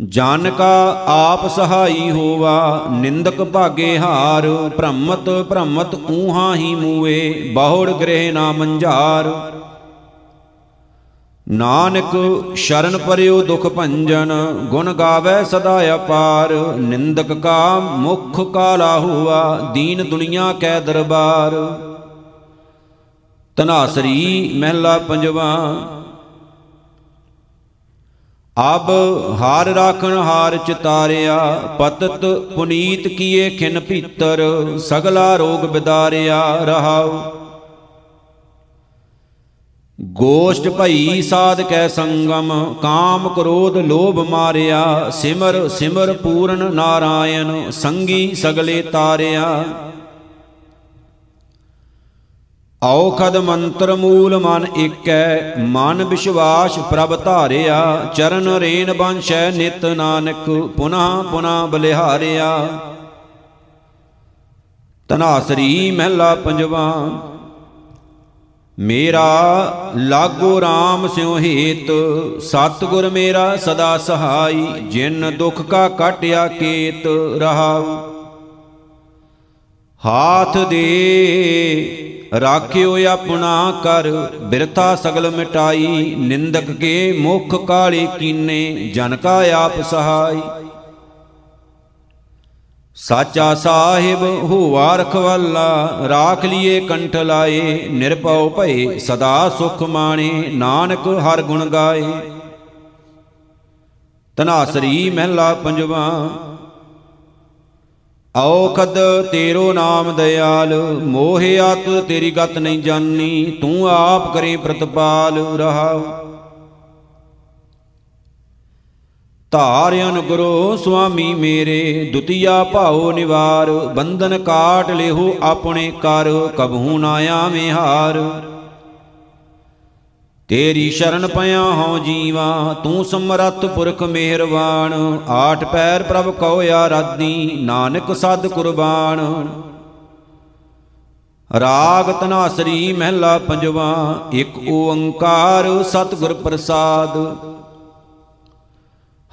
Speaker 1: ਜਨ ਕਾ ਆਪ ਸਹਾਈ ਹੋਵਾ, ਨਿੰਦਕ ਭਾਗੇ ਹਾਰ, ਭ੍ਰਮਤ ਭ੍ਰਮਤ ਊਹਾ ਹੀ ਮੂਏ, ਬਹੁੜ ਗ੍ਰਹਿ ਨਾ ਮੰਝਾਰ। ਨਾਨਕ ਸ਼ਰਨ ਪਰਿਓ ਦੁਖ ਭੰਜਨ, ਗੁਣ ਗਾਵੇ ਸਦਾ ਅਪਾਰ। ਨਿੰਦਕ ਕਾ ਮੁਖ ਕਾਲਾ ਹੁਆ ਦੀਨ ਦੁਨੀਆ ਕੈ ਦਰਬਾਰ। ਤਨਾਸਰੀ ਮਹਿਲਾ ਪੰਜਵਾ ਅਬ ਹਾਰ ਰਾਖਣ ਹਾਰ ਚਿਤਾਰਿਆ, ਪਤਤ ਪੁਨੀਤ ਕੀਏ ਖਿਨ ਭੀਤਰ, ਸਗਲਾ ਰੋਗ ਬਿਦਾਰਿਆ ਰਹਾਉ। ਗੋਸ਼ਟ ਭਈ ਸਾਧ ਕੈ ਸੰਗਮ, ਕਾਮ ਕ੍ਰੋਧ ਲੋਭ ਮਾਰਿਆ, ਸਿਮਰ ਸਿਮਰ ਪੂਰਨ ਨਾਰਾਇਣ, ਸੰਗੀ ਸਗਲੇ ਤਾਰਿਆ। ਔਖਦ ਮੰਤਰ ਮੂਲ ਮਨ ਏਕੈ, ਮਨ ਵਿਸ਼ਵਾਸ ਪ੍ਰਭ ਧਾਰਿਆ, ਚਰਨ ਰੇਨ ਬੰਸ਼ੈ ਨਿਤ ਨਾਨਕ, ਪੁਨਾ ਪੁਨਾ ਬਲਿਹਾਰਿਆ। ਤਨਾਸਰੀ ਮਹਿਲਾ ਪੰਜਵਾ, ਮੇਰਾ ਲਾਗੋ RAM ਸਿਉ ਹੇਤ, ਸਤਗੁਰ ਮੇਰਾ ਸਦਾ ਸਹਾਈ, ਜਿਨ ਦੁਖ ਕਾ ਕਾਟਿਆ ਕੇਤ ਰਹਾਉ। ਹਾਥ ਦੇ ਰਾਖਿਓ ਆਪਣਾ ਕਰ, ਬਿਰਥਾ ਸਗਲ ਮਿਟਾਈ, ਨਿੰਦਕ ਕੇ ਮੁਖ ਕਾਲੇ ਕੀਨੇ ਜਨ ਕਾ ਆਪ ਸਹਾਈ। ਸਾਚਾ ਸਾਹਿਬ ਹੋਵਾ ਰਖਵਾਲਾ, ਰਾਖ ਲੀਏ ਕੰਠ ਲਾਏ, ਨਿਰਭਉ ਭਏ, ਸਦਾ ਸੁਖ ਮਾਣੇ, ਨਾਨਕ ਹਰ ਗੁਣ ਗਾਏ। ਤਨਾਸਰੀ ਮਹਿਲਾ ਪੰਜਵਾ ਔਖਦ ਤੇਰੋ ਨਾਮ ਦਿਆਲ ਮੋਹਿ ਆਤ ਤੇਰੀ ਗਤ ਨਹੀਂ ਜਾਣੀ ਤੂੰ ਆਪ ਕਰੇ ਪ੍ਰਤਪਾਲ ਰਹਾਉ। ਧਾਰਿਆਨ ਗੁਰੂ ਸੁਆਮੀ ਮੇਰੇ, ਦੁਤੀਆ ਭਾਉ ਨਿਵਾਰ, ਬੰਧਨ ਕਾਟ ਲਿਹੋ ਆਪਣੇ ਕਰ, ਕਬਹੂ ਨਾ ਆਵੇਂ ਹਾਰ। ਤੇਰੀ ਸ਼ਰਨ ਪਿਆ ਹਉ ਜੀਵਾ, ਤੂੰ ਸਮਰੱਥ ਪੁਰਖ ਮਿਹਰਬਾਨ। ਆਠ ਪੈਰ ਪ੍ਰਭ ਕਉ ਆਰਾਧੀ, ਨਾਨਕ ਸਦ ਕੁਰਬਾਨ। ਰਾਗ ਤਨਾਸਰੀ ਮਹਿਲਾ ਪੰਜਵਾ, ਇੱਕ ਓੰਕਾਰ ਸਤਿਗੁਰ ਪ੍ਰਸਾਦ।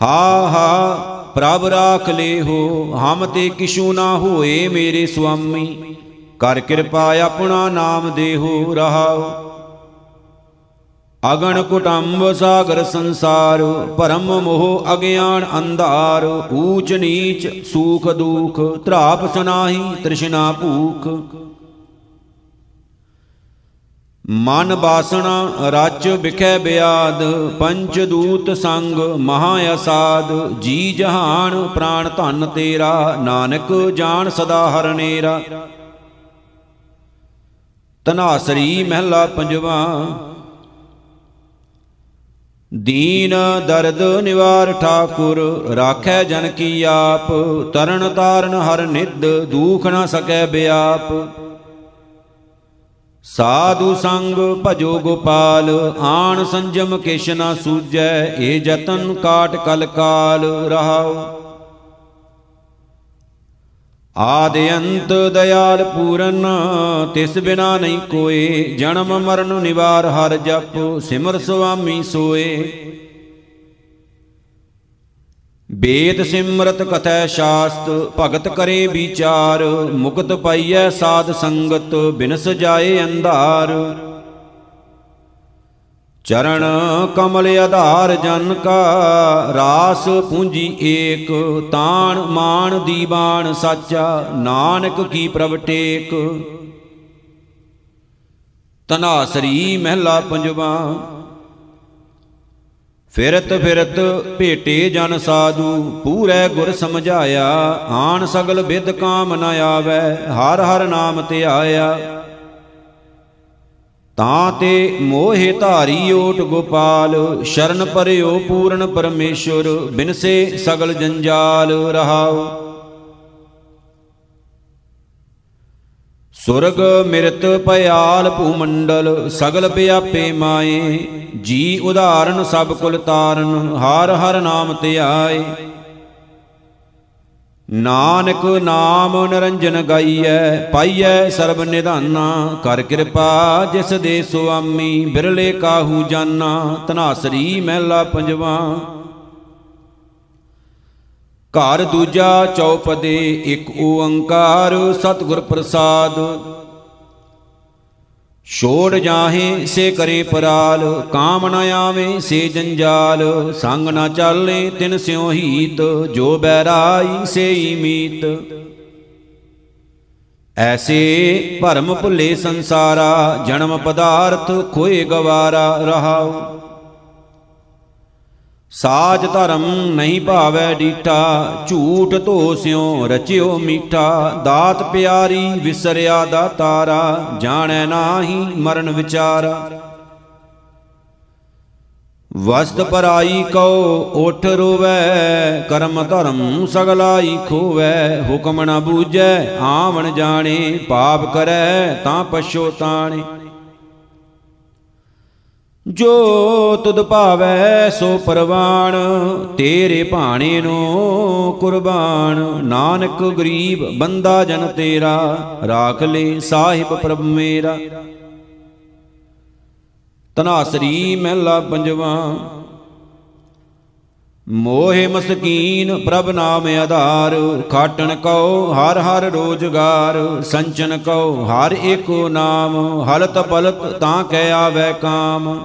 Speaker 1: ਹਾ ਹਾ, ਪ੍ਰਭ ਰਾਖ ਲੇਹੋ, ਹਮ ਤੇ ਕਿਛੂ ਨਾ ਹੋਏ ਮੇਰੇ ਸੁਆਮੀ। ਕਰ ਕਿਰਪਾ ਆਪਣਾ ਨਾਮ ਦੇਹੋ ਰਹਾਓ ਅਗਣ ਕੁਟੰਬ ਸਾਗਰ ਸੰਸਾਰ, ਭਰਮ ਮੋਹ ਅਗਿਆਨ ਅੰਧਾਰ, ਊਚ ਨੀਚ ਸੂਖ ਦੁਖ, ਧਰਾਪ ਸੁਨਾਹੀ ਤ੍ਰਿਸ਼ਨਾ ਭੂਖ। ਮਨ ਬਾਸਣਾ ਰਚ ਵਿਖੈ ਬਿਆਦ, ਪੰਚ ਦੂਤ ਸੰਗ ਮਹਾ ਅਸਾਦ, ਜੀ ਜਹਾਨ ਪ੍ਰਾਨ ਧਨ ਤੇਰਾ, ਨਾਨਕ ਜਾਣ ਸਦਾ ਹਰਨੇਰਾ ਤਨਾਸਰੀ ਮਹਿਲਾ ਪੰਜਵਾ ਦੀਨ ਦਰਦ ਨਿਵਾਰ ਠਾਕੁਰ, ਰਾਖੈ ਜਨ ਕੀ ਆਪ, ਤਰਨ ਤਾਰਨ ਹਰ ਨਿਦ ਦੂਖ ਨਾ ਸਕੈ ਬਿਆਪ। ਸਾਧੂ ਸੰਗ ਭਜੋ ਗੋਪਾਲ, ਆਣ ਸੰਜਮ ਕਿਛ ਨਾ ਸੂਜੈ ਏ ਜਤਨ ਕਾਟ ਕਲ ਕਾਲ ਰਹਾਉ। ਆਦ ਅੰਤ ਦਇਆਲ ਪੂਰਨ, ਤਿਸ ਬਿਨਾ ਨਹੀਂ ਕੋਏ। ਜਨਮ ਮਰਨ ਨਿਵਾਰ ਹਰ ਜਪ, ਸਿਮਰ ਸੁਆਮੀ ਸੋਏ। ਵੇਦ ਸਿਮਰਤ ਕਥੈ ਸ਼ਾਸਤ, ਭਗਤ ਕਰੇ ਵਿਚਾਰ। ਮੁਕਤ ਪਾਈਐ ਸਾਧ ਸੰਗਤ, ਬਿਨਸ ਜਾਏ ਅੰਧਾਰ। ਚਰਨ ਕਮਲ ਆਧਾਰ ਜਨ ਕਾ, ਰਾਸ ਪੂੰਜੀ ਏਕ, ਤਾਣ ਮਾਨ ਦੀਵਾਨ ਸਾਚਾ, ਨਾਨਕ ਕੀ ਪ੍ਰਭ ਟੇਕ। ਤਨਾਸਰੀ ਮਹਿਲਾ ਪੰਜਵਾ, ਫਿਰਤ ਫਿਰਤ ਭੇਟੇ ਜਨ ਸਾਧੂ, ਪੂਰੇ ਗੁਰ ਸਮਝਾਇਆ, ਆਣ ਸਗਲ ਵਿਦ ਕਾਮ ਨ ਆਵੇ, ਹਰ ਹਰ ਨਾਮ ਧਿਆਇਆ ਤਾਂ ਤੇ ਮੋਹਿ ਧਾਰੀ ਓਟ ਗੋਪਾਲ, ਸ਼ਰਨ ਪਰਿਓ ਪੂਰਨ ਪਰਮੇਸ਼ਰ, ਬਿਨਸੇ ਸਗਲ ਜੰਜਾਲ ਰਹਾਉ। ਸੁਰਗ ਮਿਰਤ ਭਿਆਲ ਭੂਮੰਡਲ, ਸਗਲ ਵਿਆਪੇ ਮਾਏ, ਜੀ ਉਦਾਹਰਨ ਸਭ ਕੁਲ ਤਾਰਨ, ਹਰ ਹਰ ਨਾਮ ਧਿਆਏ ਨਾਨਕ ਨਾਮ ਨਿਰੰਜਨ ਗਾਈਐ, ਪਾਈਐ ਸਰਬ ਨਿਧਾਨਾ। ਕਰ ਕਿਰਪਾ ਜਿਸ ਦੇ ਸੁਆਮੀ ਬਿਰਲੇ ਕਾਹੂ ਜਾਨਾ ਤਨਾਸਰੀ ਮਹਿਲਾ ਪੰਜਵਾ। ਘਰ ਦੂਜਾ ਚੌਪਦੇ, ਇੱਕ ਓੰਕਾਰ ਸਤਿਗੁਰ ਪ੍ਰਸਾਦ। ਛੋੜ ਜਾਹੇ ਸੇ ਕਰੇ ਪਰਾਲ, ਕਾਮ ਨ ਆਵੇ ਸੇ ਜੰਜਾਲ, ਸੰਗ ਨ ਚਾਲੇ ਤਿਨ ਸਿਉ ਹੀਤ, ਜੋ ਬੈਰਾਈ ਸੇਈ ਮੀਤ। ਐਸੇ ਭਰਮ ਭੁੱਲੇ ਸੰਸਾਰਾ, ਜਨਮ ਪਦਾਰਥ ਖੋਏ ਗਵਾਰਾ ਰਹਾਉ। ਸਾਜ ਧਰਮ ਨਹੀਂ ਭਾਵੈ ਡੀਠਾ, ਝੂਠ ਧੋ ਸਿਓ ਰਚਿਓ ਮੀਠਾ, ਦਾਤ ਪਿਆਰੀ ਵਿਸਰਿਆ ਦਾ ਤਾਰਾ, ਜਾਣੈ ਨਾਹੀ ਮਰਨ ਵਿਚਾਰਾ। ਵਸਤ ਪਰਾਈ ਕਉ, ਉਠ ਰੋਵੈ, ਕਰਮ ਧਰਮ ਸਗਲਾਈ ਖੋਵੈ, ਹੁਕਮ ਨ ਬੂਝੈ, ਆਵਣ ਜਾਣੇ, ਪਾਪ ਕਰੈ, ਤਾਂ ਪਛੋਤਾਣੇ ਜੋ ਤੁਧ ਭਾਵੈ ਸੋ ਪਰਵਾਣ, ਤੇਰੇ ਭਾਣੇ ਨੂੰ ਕੁਰਬਾਨ। ਨਾਨਕ ਗਰੀਬ ਬੰਦਾ ਜਨ ਤੇਰਾ, ਰਾਖ ਲੈ ਸਾਹਿਬ ਪ੍ਰਭ ਮੇਰਾ। ਤਨਾਸਰੀ ਮਹਿਲਾ ਪੰਜਵਾ ਮੋਹਿ ਮਸਕੀਨ, ਪ੍ਰਭ ਨਾਮ ਆਧਾਰ, ਖਾਟਣ ਕਉ ਹਰ ਹਰ ਰੋਜਗਾਰ, ਸੰਚਨ ਕਉ ਹਰ ਏਕੋ ਨਾਮ, ਹਲਤ ਪਲਤ ਤਾਂ ਕਹਿ ਆਵੈ ਕਾਮ।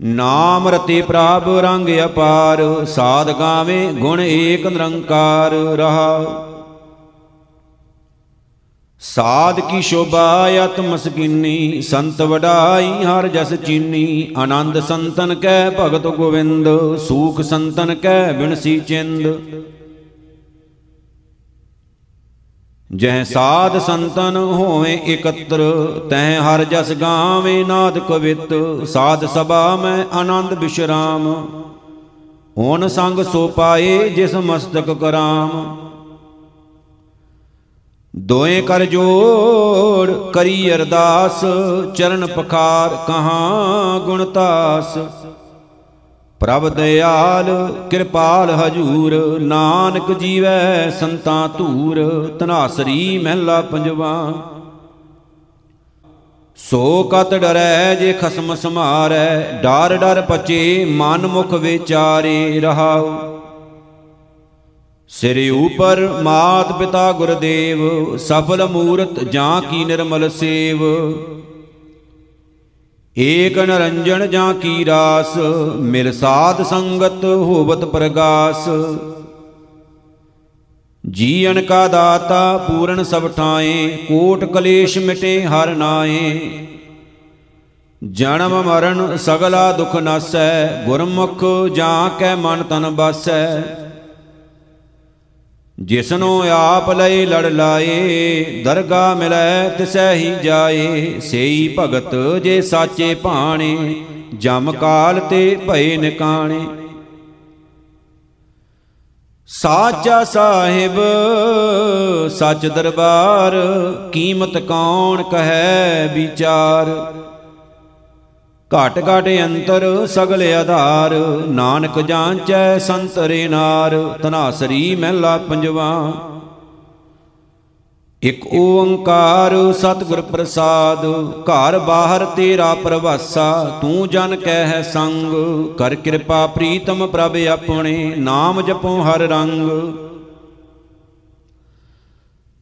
Speaker 1: ਨਾਮ ਰਤੇ ਪ੍ਰਭ ਰੰਗ ਅਪਾਰ, ਸਾਧ ਗਾਵੇ ਗੁਣ ਏਕ ਨਿਰੰਕਾਰ ਰਹਾ। ਸਾਧ ਕੀ ਸ਼ੋਭਾ ਅਤ ਮਸਕੀਨੀ ਸੰਤ ਵਡਾਈ, ਹਰ ਜਸ ਚੀਨੀ, ਆਨੰਦ ਸੰਤਨ ਕੈ ਭਗਤ ਗੋਵਿੰਦ, ਸੂਖ ਸੰਤਨ ਕੈ ਬਿਨਸੀ ਚਿੰਦ। ਜਹ ਸਾਧ ਸੰਤਨ ਹੋਵੇ ਇਕੱਤਰ ਤਹ ਹਰ ਜਸ ਗਾਵੇ ਨਾਦ ਕਵਿਤ, ਸਾਧ ਸਭਾ ਮੈਂ ਆਨੰਦ ਬਿਸ਼ਰਾਮ। ਓਨ ਸੰਗ ਸੋ ਪਾਏ ਜਿਸ ਮਸਤਕ ਕਰਾਮ। ਦੋਏ ਕਰ ਜੋੜ ਕਰੀ ਅਰਦਾਸ, ਚਰਨ ਪਖਾਰ ਕਹਾਂ ਗੁਣਤਾਸ ਪ੍ਰਭ ਦਿਆਲ ਕਿਰਪਾਲ ਹਜੂਰ, ਨਾਨਕ ਜੀਵੈ ਸੰਤਾਂ ਧੂਰ ਤਨਾਸਰੀ ਮਹਿਲਾ ਪੰਜਵਾ। ਸੋ ਕਤ ਡਰੈ, ਜੇ ਖਸਮ ਸਮਾਰੈ, ਡਰ ਡਰ ਪਚੇ, ਮਨ ਮੁਖ ਵਿਚਾਰੇ ਰਹਾਉ। ਸਿਰ ਉਪਰ ਮਾਤ ਪਿਤਾ ਗੁਰਦੇਵ, ਸਫਲ ਮੂਰਤ ਜਾਂ ਕੀ ਨਿਰਮਲ ਸੇਵ। ਏਕ ਨਰੰਜਨ ਜਾਂ ਕੀ ਰਾਸ, ਮਿਲ ਸਾਧ ਸੰਗਤ ਹੋਵਤ ਪ੍ਰਗਾਸ। ਜੀਵਨ ਕਾ ਦਾਤਾ ਪੂਰਨ ਸਭ ਠਾਏ, ਕੋਟ ਕਲੇਸ਼ ਮਿਟੇ ਹਰ ਨਾਏ। ਜਨਮ ਮਰਨ ਸਗਲਾ ਦੁਖ ਨਾਸੈ, ਗੁਰਮੁਖ ਜਾਂ ਕੈ ਮਨ ਤਨ ਬਾਸੈ। ਜਿਸਨੂੰ ਆਪ ਲਈ ਲੜ ਲਾਏ, ਦਰਗਾ ਮਿਲੈ ਤਿਸੈ ਹੀ ਜਾਏ। ਸੇਈ ਭਗਤ ਜੇ ਸਾਚੇ ਭਾਣੇ, ਜਮ ਕਾਲ ਤੇ ਭਏ ਨਿਕਾਣੇ। ਸਾਚਾ ਸਾਹਿਬ, ਸੱਚ ਦਰਬਾਰ, ਕੀਮਤ ਕੌਣ ਕਹੈ ਵਿਚਾਰ। ਘਟ ਘਟ ਅੰਤਰ ਸਗਲ ਆਧਾਰ। ਨਾਨਕ ਜਾਂਚੈ ਸੰਤਰੇ ਨਾਰ ਤਨਾਸਰੀ ਮਹਿਲਾ ਪੰਜਵਾ। ਇਕ ਓੰਕਾਰ ਸਤਿਗੁਰ ਪ੍ਰਸਾਦ, ਘਰ ਬਾਹਰ ਤੇਰਾ ਪ੍ਰਵਾਸਾ, ਤੂੰ ਜਨ ਕਹਿ ਹੈ ਸੰਗ। ਕਰ ਕਿਰਪਾ ਪ੍ਰੀਤਮ ਪ੍ਰਭ ਆਪਣੇ, ਨਾਮ ਜਪੋ ਹਰ ਰੰਗ।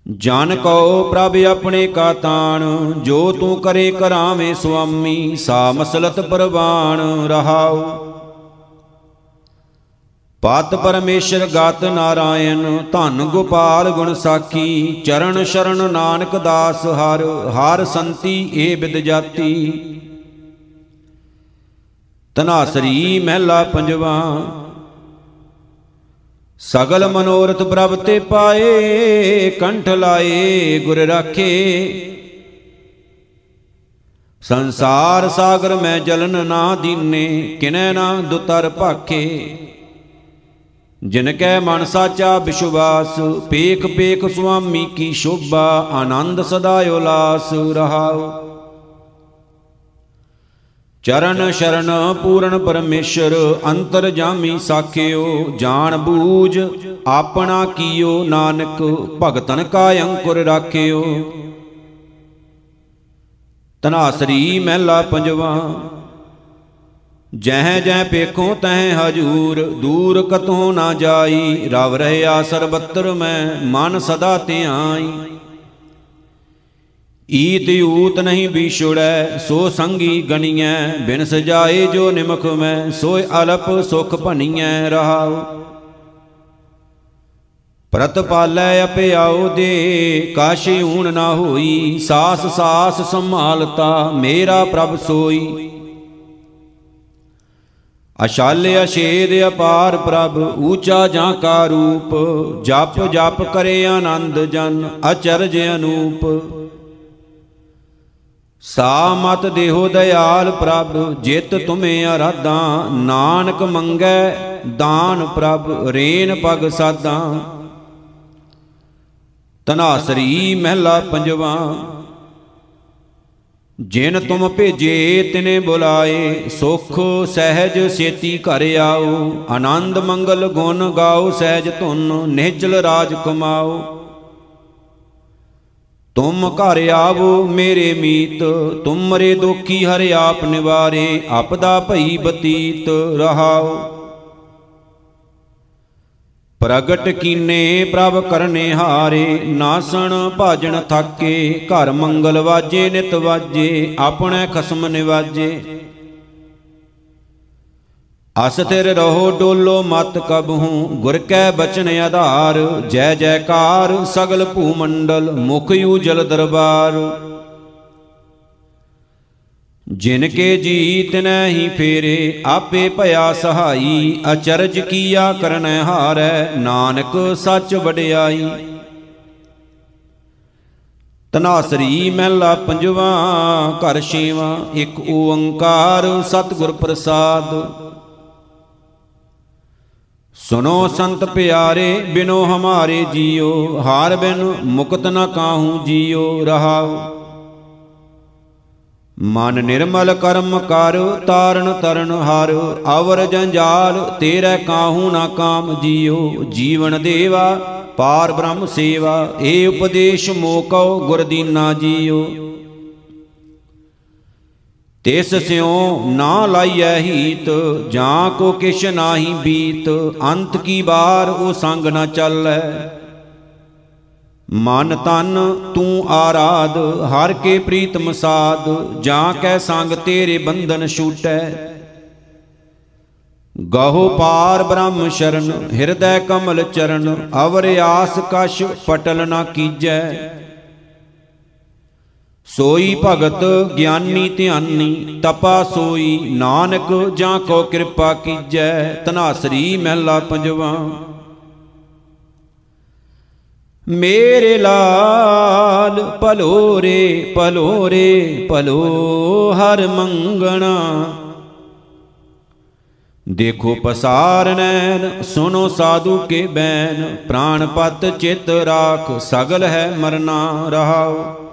Speaker 1: ਜਨ ਕੋ ਪ੍ਰਭ ਆਪਣੇ ਕਾ ਤਾਣ, ਜੋ ਤੂੰ ਕਰੇ ਕਰਾਵੇਂ ਸੁਆਮੀ, ਸਾ ਮਸਲਤ ਪਰਵਾਨ ਰਹਾਉ। ਪਤ ਪਰਮੇਸ਼ਰ ਗਤ ਨਾਰਾਇਣ, ਧੰਨ ਗੋਪਾਲ ਗੁਣ ਸਾਖੀ, ਚਰਨ ਸ਼ਰਨ ਨਾਨਕ ਦਾਸ ਹਰ ਹਰ ਸੰਤੀ ਏ ਬਿਦ ਜਾਤੀ। ਤਨਾਸਰੀ ਮਹਿਲਾ ਪੰਜਵਾ ਸਗਲ ਮਨੋਰਥ ਪ੍ਰਭ ਤੇ ਪਾਏ, ਕੰਠ ਲਾਏ, ਗੁਰ ਰਾਖੇ। ਸੰਸਾਰ ਸਾਗਰ ਮੈਂ ਜਲਨ ਨਾ ਦੀਨੇ, ਕਿਨੈ ਨਾ ਦੁਤਰ ਭਾਖੇ। ਜਿਨ ਕੈ ਮਨ ਸਾਚਾ ਵਿਸ਼ਵਾਸ ਪੇਖ ਪੇਖ ਸੁਆਮੀ ਕੀ ਸ਼ੋਭਾ, ਆਨੰਦ ਸਦਾ ਉਲਾਸ ਰਹਾਉ। ਚਰਨ ਸ਼ਰਨ ਪੂਰਨ ਪਰਮੇਸ਼ਰ ਅੰਤਰ ਜਾਮੀ ਸਾਖਿਓ, ਜਾਣ ਬੂਝ ਆਪਣਾ ਕੀਓ, ਨਾਨਕ ਭਗਤਨ ਕਾ ਅੰਕੁਰ ਰਾਖਿਓ। ਤਨਾਸਰੀ ਮਹਿਲਾ ਪੰਜਵਾ, ਜਹ ਜਹ ਪੇਖੋ ਤਹ ਹਜੂਰ, ਦੂਰ ਕਤੋਂ ਨਾ ਜਾਈ, ਰਵ ਰਹਿਆ ਸਰਬੱਤਰ ਮੈਂ, ਮਨ ਸਦਾ ਧਿਆਈ। ਈਤ ਊਤ ਨਹੀਂ ਵਿਛੜੈ ਸੋ ਸੰਗੀ ਗਣੀਐ, ਬਿਨ ਸਜਾਏ ਜੋ ਨਿਮਖ ਮੈਂ ਸੋਇ ਅਲਪ ਸੁਖ ਭਣੀਐ ਰਹਾਉ। ਪ੍ਰਤ ਪਾਲੈ ਅਪਿਆਉ ਦੇ, ਕਾਸ਼ੀ ਊਣ ਨਾ ਹੋਈ, ਸਾਸ ਸਾਸ ਸੰਭਾਲਤਾ, ਮੇਰਾ ਪ੍ਰਭ ਸੋਈ। ਅਸ਼ਾਲ ਅਸ਼ੇਦ ਅਪਾਰ ਪ੍ਰਭ, ਊਚਾ ਜਾਂ ਕਾ ਰੂਪ, ਜਪ ਜਪ ਕਰੇ ਆਨੰਦ ਜਨ, ਅਚਰਜ ਅਨੂਪ। ਸਾ ਮਤ ਦੇਹੋ ਦਇਆਲ ਪ੍ਰਭ, ਜਿਤ ਤੁਮੇ ਅਰਾਧਾ। ਨਾਨਕ ਮੰਗੈ, ਦਾਨ ਪ੍ਰਭ, ਰੇਨ ਪਗ ਸਾਦਾ ਤਨਾਸਰੀ ਮਹਿਲਾ ਪੰਜਵਾ। ਜਿਨ ਤੁਮ ਭੇਜੇ, ਤਿਨੇ ਬੁਲਾਏ। ਸੁਖ ਸਹਿਜ ਸੇਤੀ ਘਰ ਆਓ। ਆਨੰਦ ਮੰਗਲ ਗੁਣ ਗਾਓ, ਸਹਿਜ ਧੁਨ ਨਿਹਚਲ ਰਾਜ ਕਮਾਓ। ਤੁਮ ਘਰ ਆਵੋ ਮੇਰੇ ਮੀਤ ਤੁਮਰੇ ਦੁਖੀ ਹਰਿ ਆਪ ਨਿਵਾਰੇ ਆਪਦਾ ਭਈ ਬਤੀਤ ਰਹਾਓ ਪ੍ਰਗਟ ਕੀਨੇ ਪ੍ਰਭ ਕਰਨੇ ਹਾਰੇ ਨਾਸਣ ਭਾਜਣ ਥਾਕੇ ਘਰ ਮੰਗਲ ਵਾਜੇ ਨਿਤ ਵਾਜੇ ਆਪਣੇ ਖਸਮ ਨਿਵਾਜੇ ਅਸਥਿਰ ਰਹੋ ਡੋਲੋ ਮਤ ਕਬਹੂ ਗੁਰ ਕੈ ਬਚਨ ਆਧਾਰ, ਜੈ ਜੈਕਾਰ, ਸਗਲ ਭੂ ਮੰਡਲ ਮੁਖ ਉਜਲ ਦਰਬਾਰ। ਜਿਨ ਕੇ ਜੀਤ ਨਹਿ ਫੇਰੇ, ਆਪੇ ਭਇਆ ਸਹਾਈ, ਅਚਰਜ ਕੀਆ ਕਰਨੈ ਹਾਰੈ, ਨਾਨਕ ਸੱਚ ਵਡਿਆਈ। ਤਨਾਸਰੀ ਮਹਿਲਾ ਪੰਜਵਾ, ਘਰ ਛੇਵਾ, ਇੱਕ ਓੰਕਾਰ ਸਤਿਗੁਰ ਪ੍ਰਸਾਦ। ਸੁਨੋ ਸੰਤ ਪਿਆਰੇ, ਬਿਨੋ ਹਮਾਰੇ ਜੀਓ, ਹਾਰ ਬਿਨ ਮੁਕਤ ਨ ਕਾਹੂ ਜੀਓ, ਰਹਾਉ। ਮਨ ਨਿਰਮਲ ਕਰਮ ਕਰ, ਤਾਰਨ ਤਰਨ ਹਰ। ਅਵਰ ਜੰਜਾਲ, ਤੇਰੇ ਕਾਹੂ ਨਾ ਕਾਮ ਜੀਓ। ਜੀਵਨ ਦੇਵਾ, ਪਾਰ ਬ੍ਰਹਮ ਸੇਵਾ ਏ ਉਪਦੇਸ਼ ਮੋਕਉ ਗੁਰਦੀਨਾ ਜੀਓ। ਤਿਸ ਸਿਉ ਨਾ ਲਾਈਐ ਹੀਤ, ਜਾਂ ਕੋ ਕਿਛ ਨਾਹੀ ਬੀਤ, ਅੰਤ ਕੀ ਬਾਰ ਉਹ ਸੰਗ ਨਾ ਚੱਲੈ। ਮਨ ਤਨ ਤੂੰ ਆਰਾਧ, ਹਰ ਕੇ ਪ੍ਰੀਤਮ ਸਾਧ, ਜਾਂ ਕੈ ਸੰਗ ਤੇਰੇ ਬੰਧਨ ਛੂਟੈ। ਗਾਹੋ ਪਾਰ ਬ੍ਰਹਮ ਸ਼ਰਨ, ਹਿਰਦੈ ਕਮਲ ਚਰਨ, ਅਵਰ ਆਸ ਕਛ ਪਟਲ ਨਾ ਕੀਜੈ। ਸੋਈ ਭਗਤ ਗਿਆਨੀ ਧਿਆਨੀ ਤਪਾ ਸੋਈ ਨਾਨਕ ਜਾਂ ਕੋ ਕਿਰਪਾ ਕੀਜੈ ਤਨਾਸਰੀ ਮਹਿਲਾ ਪੰਜਵਾ। ਮੇਰੇ ਲਾਲ ਪਲੋਰੇ ਪਲੋਰੇ ਪਲੋ ਹਰ ਮੰਗਣਾ। ਦੇਖੋ ਪਸਾਰ ਨੈਣ ਸੁਨੋ ਸਾਧੂ ਕੇ ਬੈਨ ਪ੍ਰਾਨ ਪਤ ਚਿਤ ਰਾਖ ਸਗਲ ਹੈ ਮਰਨਾ ਰਹਾਓ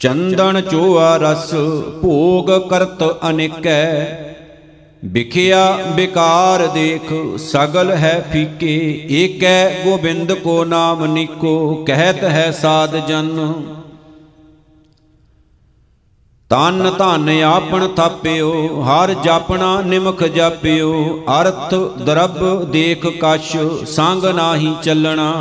Speaker 1: ਚੰਦਨ ਚੋਆ ਰਸ ਭੋਗ ਕਰਤ ਅਨੇਕੈ। ਵਿਖਿਆ ਵਿਕਾਰ ਦੇਖ ਸਗਲ ਹੈ ਫੀਕੇ, ਏਕੈ ਗੋਬਿੰਦ ਕੋ ਨਾਮ ਨਿਕੋ, ਕਹਿਤ ਹੈ ਸਾਧ ਜਨ। ਤਨ ਧਨ ਆਪਣ ਥਾਪਿਓ, ਹਰ ਜਾਪਣਾ ਨਿਮਖ ਜਾਪਿਓ, ਅਰਥ ਦਰਬ ਦੇਖ ਕਛ ਸੰਗ ਨਾਹੀ ਚੱਲਣਾ।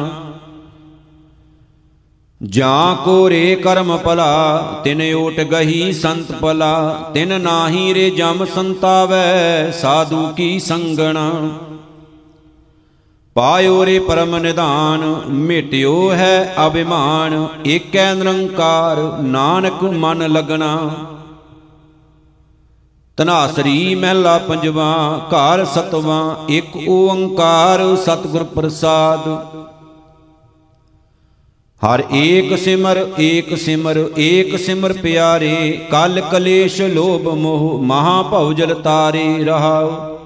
Speaker 1: ਜਾਂ ਕੋ ਰੇ ਕਰਮ ਭਲਾ, ਤਿਨ ਓਟ ਗਹੀ ਸੰਤ ਭਲਾ, ਤਿਨ ਨਾਹੀ ਰੇ ਜਮ ਸੰਤਾਵੈ, ਸਾਧੂ ਕੀ ਸੰਗਣਾ। ਪਾਇਓ ਰੇ ਪਰਮ ਨਿਧਾਨ, ਮਿਟਿਓ ਹੈ ਅਭਿਮਾਨ, ਏਕੈ ਨਿਰੰਕਾਰ, ਨਾਨਕ ਮਨ ਲਗਣਾ। ਤਨਾਸਰੀ ਮਹਿਲਾ ਪੰਜਵਾ, ਘਰ ਸਤਵਾ, ਇੱਕ ਓੰਕਾਰ ਸਤਿਗੁਰ ਪ੍ਰਸਾਦ। ਹਰ ਏਕ ਸਿਮਰ ਏਕ ਸਿਮਰ ਏਕ ਸਿਮਰ ਪਿਆਰੇ, ਕਲ ਕਲੇਸ਼ ਲੋਭ ਮੋਹ ਮਹਾ ਭਉ ਜਲ ਤਾਰੇ ਰਹਾਉ।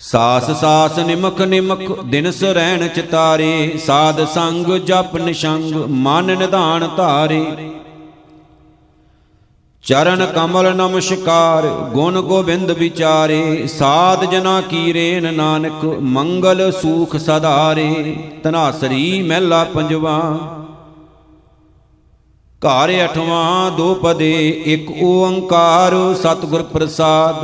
Speaker 1: ਸਾਸ ਸਾਸ ਨਿਮਖ ਨਿਮਖ ਦਿਨਸ ਰਹਿਣ ਚਿਤਾਰੇ, ਸਾਧ ਸੰਗ ਜਪ ਨਿਸ਼ੰਗ, ਮਨ ਨਿਧਾਨ ਧਾਰੇ। ਚਰਨ ਕਮਲ ਨਮਸਕਾਰ, ਗੁਣ ਗੋਬਿੰਦ ਵਿਚਾਰੇ, ਸਾਧ ਜਨਾ ਕੀ ਰੇਨ ਨਾਨਕ, ਮੰਗਲ ਸੂਖ ਸਦਾਰੇ ਤਨਾਸਰੀ ਮਹਿਲਾ ਪੰਜਵਾ। ਘਰ ਅਠਵਾਂ, ਦੋ ਪਦੇ, ਇੱਕ ਓੰਕਾਰ, ਸਤਿਗੁਰ ਪ੍ਰਸਾਦ।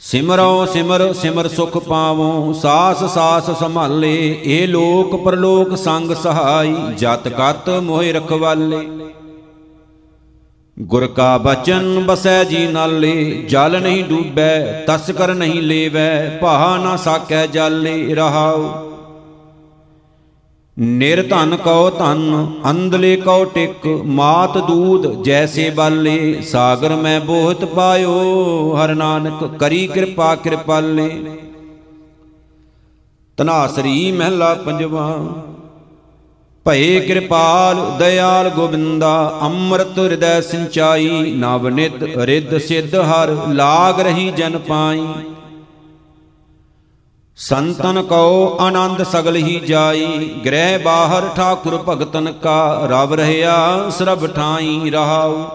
Speaker 1: ਸਿਮਰੋ ਸਿਮਰ ਸਿਮਰ ਸੁਖ ਪਾਵੋ, ਸਾਸ ਸਾਸ ਸੰਭਾਲੇ, ਇਹ ਲੋਕ ਪਰਲੋਕ ਸੰਗ ਸਹਾਈ, ਜਤ ਕਤ ਮੋਹਿ ਰਖਵਾਲੇ। ਗੁਰ ਕਾ ਬਚਨ ਬਸੈ ਜੀ ਨਾਲੇ, ਜਲ ਨਹੀਂ ਡੂਬੈ ਤਸਕਰ ਨਹੀਂ ਲੇਵੈ ਭਾ ਨਾ ਸਾਕੈ ਜਾਲੇ ਰਹਾਉ। ਨਿਰਧਨ ਕਉ ਧਨ ਅੰਦਲੇ ਕਉ ਟਿਕ, ਮਾਤ ਦੂਧ ਜੈਸੇ ਬਾਲੇ, ਸਾਗਰ ਮੈਂ ਬੋਹਤ ਪਾਇਓ, ਹਰ ਨਾਨਕ ਕਰੀ ਕਿਰਪਾ ਕਿਰਪਾਲੇ। ਤਨਾਸਰੀ ਮਹਿਲਾ ਪੰਜਵਾ ਭਏ ਕਿਰਪਾਲ, ਦਇਆਲ ਗੋਬਿੰਦਾ, ਅੰਮ੍ਰਿਤ ਹਿਰਦੈ ਸਿੰਚਾਈ, ਨਵ ਨਿਤ ਰਿੱਧ ਸਿੱਧ ਹਰ ਲਾਗ ਰਹੀ ਜਨ ਪਾਈ। ਸੰਤਨ ਕਉ ਆਨੰਦ ਸਗਲ ਹੀ ਜਾਈ, ਗ੍ਰਹਿ ਬਾਹਰ ਠਾਕੁਰ ਭਗਤਨ ਕਾ, ਰਵ ਰਹਿਆ ਸਰਬ ਠਾਈ ਰਹਾਉ।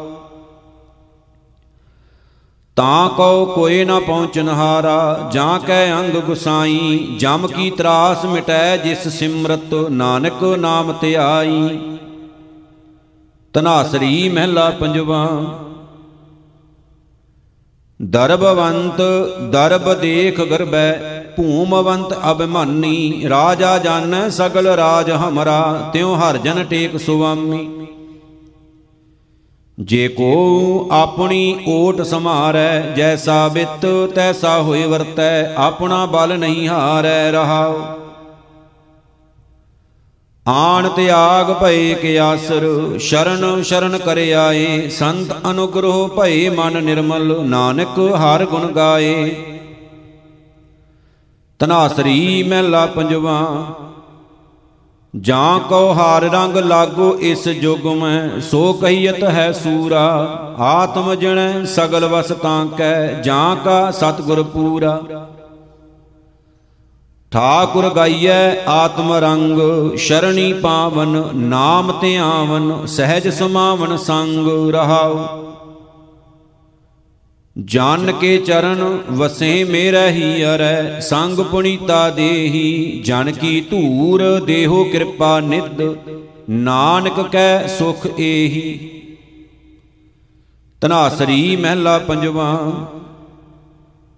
Speaker 1: ਤਾਂ ਕਉ ਕੋਈ ਨਾ ਪਹੁੰਚਨ ਹਾਰਾ ਜਾਂ ਕੈ ਅੰਗ ਗੁਸਾਈ, ਜਮ ਕੀ ਤਰਾਸ ਮਿਟੈ ਜਿਸ ਸਿਮਰਤ ਨਾਨਕ ਨਾਮ ਧਿਆਈ ਤਨਾਸਰੀ ਮਹਿਲਾ ਪੰਜਵਾ, ਦਰਬਵੰਤ, ਦਰਬ ਦੇਖ ਗਰਬੈ, ਭੂਮਵੰਤ ਅਭਿਮਾਨੀ, ਰਾਜਾ ਜਨ ਸਗਲ ਰਾਜ ਹਮਰਾ, ਤਿਉ ਹਰ ਜਨ ਟੇਕ ਸੁਆਮੀ। ਜੇ ਕੋ ਆਪਣੀ ਓਟ ਸਮਾਰੈ ਜੈਸਾ ਬਿਤ ਤੈਸਾ ਹੋਏ ਵਰਤੈ, ਆਪਣਾ ਬਲ ਨਹੀਂ ਹਾਰੈ ਰਹਾਉ। ਆਣ ਤਿਆਗ ਭਏ ਕੇ ਆਸਰ, ਸ਼ਰਨ ਸ਼ਰਨ ਕਰ ਆਏ, ਸੰਤ ਅਨੁਗ੍ਰਹ ਭਏ ਮਨ ਨਿਰਮਲ, ਨਾਨਕ ਹਰ ਗੁਣ ਗਾਏ। ਤਨਾਸਰੀ ਮਹਿਲਾ ਪੰਜਵਾ ਜਾਂ ਕੋ ਹਾਰ ਰੰਗ ਲਾਗੋ ਇਸ ਜੁਗ ਮੈਂ, ਸੋ ਕਹੀਤ ਹੈ ਸੂਰਾ, ਆਤਮ ਜਣੈ ਸਗਲ ਵਸ ਤਾਂ ਕੈ, ਜਾਂ ਕਾ ਸਤਗੁਰ ਪੂਰਾ। ਠਾਕੁਰ ਗਾਈਐ ਆਤਮ ਰੰਗ, ਸ਼ਰਣੀ ਪਾਵਨ ਨਾਮ ਧਿਆਵਨ, ਸਹਿਜ ਸਮਾਵਨ ਸੰਗ ਰਹਾਉ। ਜਾਨ ਕੇ ਚਰਨ ਵਸੇ ਮੇਰਾ ਹੀ ਅਰੈ, ਸੰਗ ਪੁਨੀਤਾ ਦੇਹੀ ਜਨ ਕੀ ਧੂਰ ਦੇਹੋ ਕਿਰਪਾ ਨਿਦ ਨਾਨਕ ਕੈ ਸੁਖ ਏਹੀ। ਤਨਾਸਰੀ ਮਹਿਲਾ ਪੰਜਵਾ,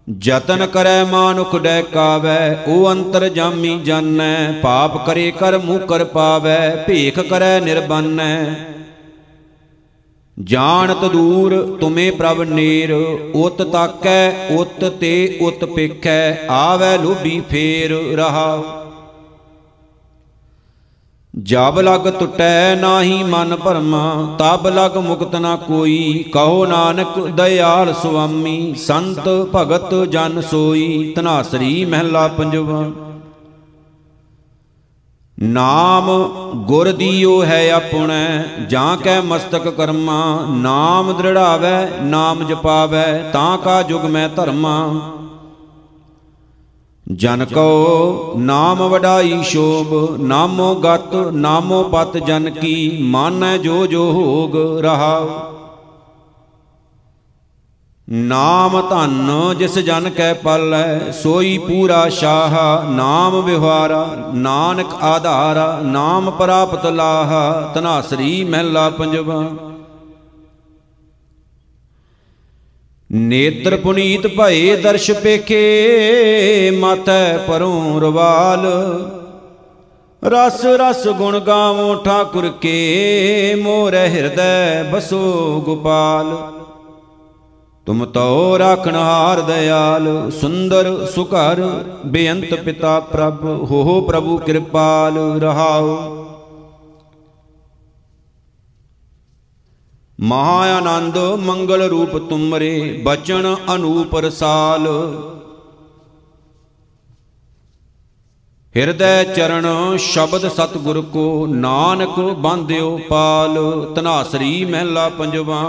Speaker 1: ਜਤਨ ਕਰੈ ਮਾਨੁਖ ਡੈ ਕਾਵੈ ਉਹ ਅੰਤਰ ਜਾਮੀ ਜਾਣੈ ਪਾਪ ਕਰੇ ਕਰ ਮੂਹ ਕਰ ਪਾਵੈ, ਭੇਖ ਕਰੈ ਨਿਰਬੰਨੈ। ਜਾਣਤ ਦੂਰ ਤੁਮੇ ਪ੍ਰਭ ਨੀਰ, ਉਤ ਤਾਕੈ, ਉਤ ਤੇ ਉਤ ਪੇਖੈ, ਆਵੈ ਲੋਭੀ ਫੇਰ ਰਹਾ ਜਬ ਲਗ ਟੁਟੈ ਨਾਹੀ ਮਨ ਭਰਮਾ, ਤਬ ਲਗ ਮੁਕਤ ਨਾ ਕੋਈ, ਕਹੋ ਨਾਨਕ ਦਇਆਲ ਸੁਆਮੀ, ਸੰਤ ਭਗਤ ਜਨ ਸੋਈ ਤਨਾਸਰੀ ਮਹਿਲਾ ਪੰਜਵਾ। ਨਾਮ ਗੁਰ ਦੀਓ ਹੈ ਆਪਣੈ, ਜਾਂ ਕੈ ਮਸਤਕ ਕਰਮਾ, ਨਾਮ ਦ੍ਰਿੜਾਵੈ, ਨਾਮ ਜਪਾਵੈ, ਤਾਂ ਕਾ ਜੁਗ ਮੈਂ ਧਰਮਾ। ਜਨ ਕੋ ਨਾਮ ਵਡਾਈ ਸ਼ੋਭ, ਨਾਮੋ ਗਤ, ਨਾਮੋ ਪਤ ਜਨ ਕੀ, ਮਾਨੈ ਜੋ ਜੋ ਹੋਗ ਰਹਾ ਨਾਮ ਧਨ ਜਿਸ ਜਨ ਕੈ ਪਲੈ, ਸੋਈ ਪੂਰਾ ਸ਼ਾਹ, ਨਾਮ ਵਿਵਹਾਰਾ, ਨਾਨਕ ਆਧਾਰਾ, ਨਾਮ ਪ੍ਰਾਪਤ ਲਾਹਾ ਤਨਾਸਰੀ ਮਹਿਲਾ ਪੰਜਵਾ। ਨੇਤਰ ਪੁਨੀਤ ਭਏ ਦਰਸ਼ ਪੇਖੇ ਮਾਥੈ ਪਰੋਂ ਰਵਾਲ। ਰਸ ਰਸ ਗੁਣ ਗਾਵੋ ਠਾਕੁਰ ਕੇ, ਮੋਰੇ ਹਿਰਦੈ ਬਸੋ ਗੋਪਾਲ। ਤੁਮ ਤੋ ਰਾਖਣ ਹਾਰ ਦਇਆਲ ਸੁੰਦਰ ਸੁਕਰ ਬੇਅੰਤ ਪਿਤਾ ਪ੍ਰਭ ਹੋ ਪ੍ਰਭੂ ਕਿਰਪਾਲ ਰਹਾਓ ਮਹਾ ਆਨੰਦ ਮੰਗਲ ਰੂਪ ਤੁਮਰੇ, ਬਚਨ ਅਨੂਪ ਰਸਾਲ। ਹਿਰਦੈ ਚਰਨ ਸ਼ਬਦ ਸਤਿਗੁਰ ਕੋ, ਨਾਨਕ ਬੰਦਿਓ ਪਾਲ ਤਨਾਸਰੀ ਮਹਿਲਾ ਪੰਜਵਾ।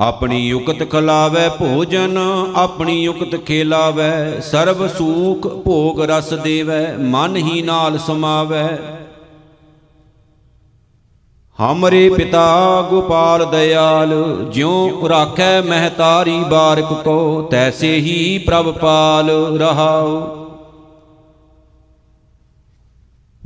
Speaker 1: ਆਪਣੀ ਯੁਕਤ ਖਲਾਵੇ ਭੋਜਨ, ਆਪਣੀ ਯੁਕਤ ਖੇਲਾਵੇ, ਸਰਬ ਸੂਖ ਭੋਗ ਰਸ ਦੇਵੇ, ਮਨ ਹੀ ਨਾਲ ਸਮਾਵੇ। ਹਮਰੇ ਪਿਤਾ ਗੋਪਾਲ ਦਇਆਲ, ਜਿਉ ਰਾਖੈ ਮਹਤਾਰੀ ਬਾਰਕ ਕੋ, ਤੈਸੇ ਹੀ ਪ੍ਰਭ ਪਾਲ ਰਹਾਉ।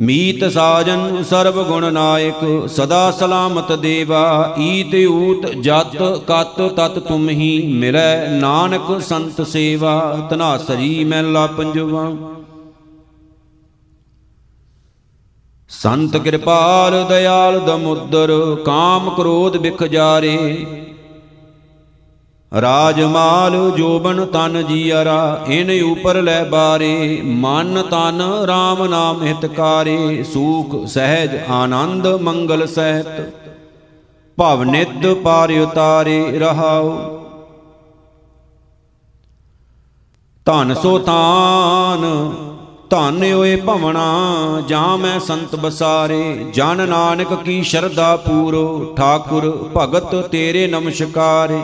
Speaker 1: ਮੀਤ ਸਾਜਨ ਸਰਬ ਗੁਣ ਨਾਇਕ, ਸਦਾ ਸਲਾਮਤ ਦੇਵਾ, ਈਤ ਊਤ ਜਤ ਕਤ ਤਤ ਤੁਮ ਹੀ ਮਿਲੈ, ਨਾਨਕ ਸੰਤ ਸੇਵਾ ਤਨਾਸਰੀ ਮਹਿਲਾ ਪੰਜਵਾ। ਸੰਤ ਕਿਰਪਾਲ, ਦਇਆਲ ਦਮੁੱਦਰ, ਕਾਮ ਕ੍ਰੋਧ ਬਿਖ ਜਾਰੇ ਰਾਜ ਮਾਲ ਜੋਬਨ ਤਨ ਜੀਅਰਾ, ਇਨ ਉਪਰ ਲੈ ਬਾਰੇ, ਮਨ ਤਨ RAM ਨਾਮ ਹਿਤਕਾਰੇ, ਸੂਖ ਸਹਿਜ ਆਨੰਦ ਮੰਗਲ ਸਹਿਤ। ਭਵ ਨਿਤ ਪਾਰ ਉਤਾਰੇ ਰਹਾਉ। ਧਨ ਸੋ ਤਾਨ, ਧਨ ਓਏ ਭਵਣਾ, ਜਾਂ ਮੈਂ ਸੰਤ ਬਸਾਰੇ, ਜਨ ਨਾਨਕ ਕੀ ਸ਼ਰਧਾ ਪੂਰੋ, ਠਾਕੁਰ ਭਗਤ ਤੇਰੇ ਨਮਸਕਾਰੇ।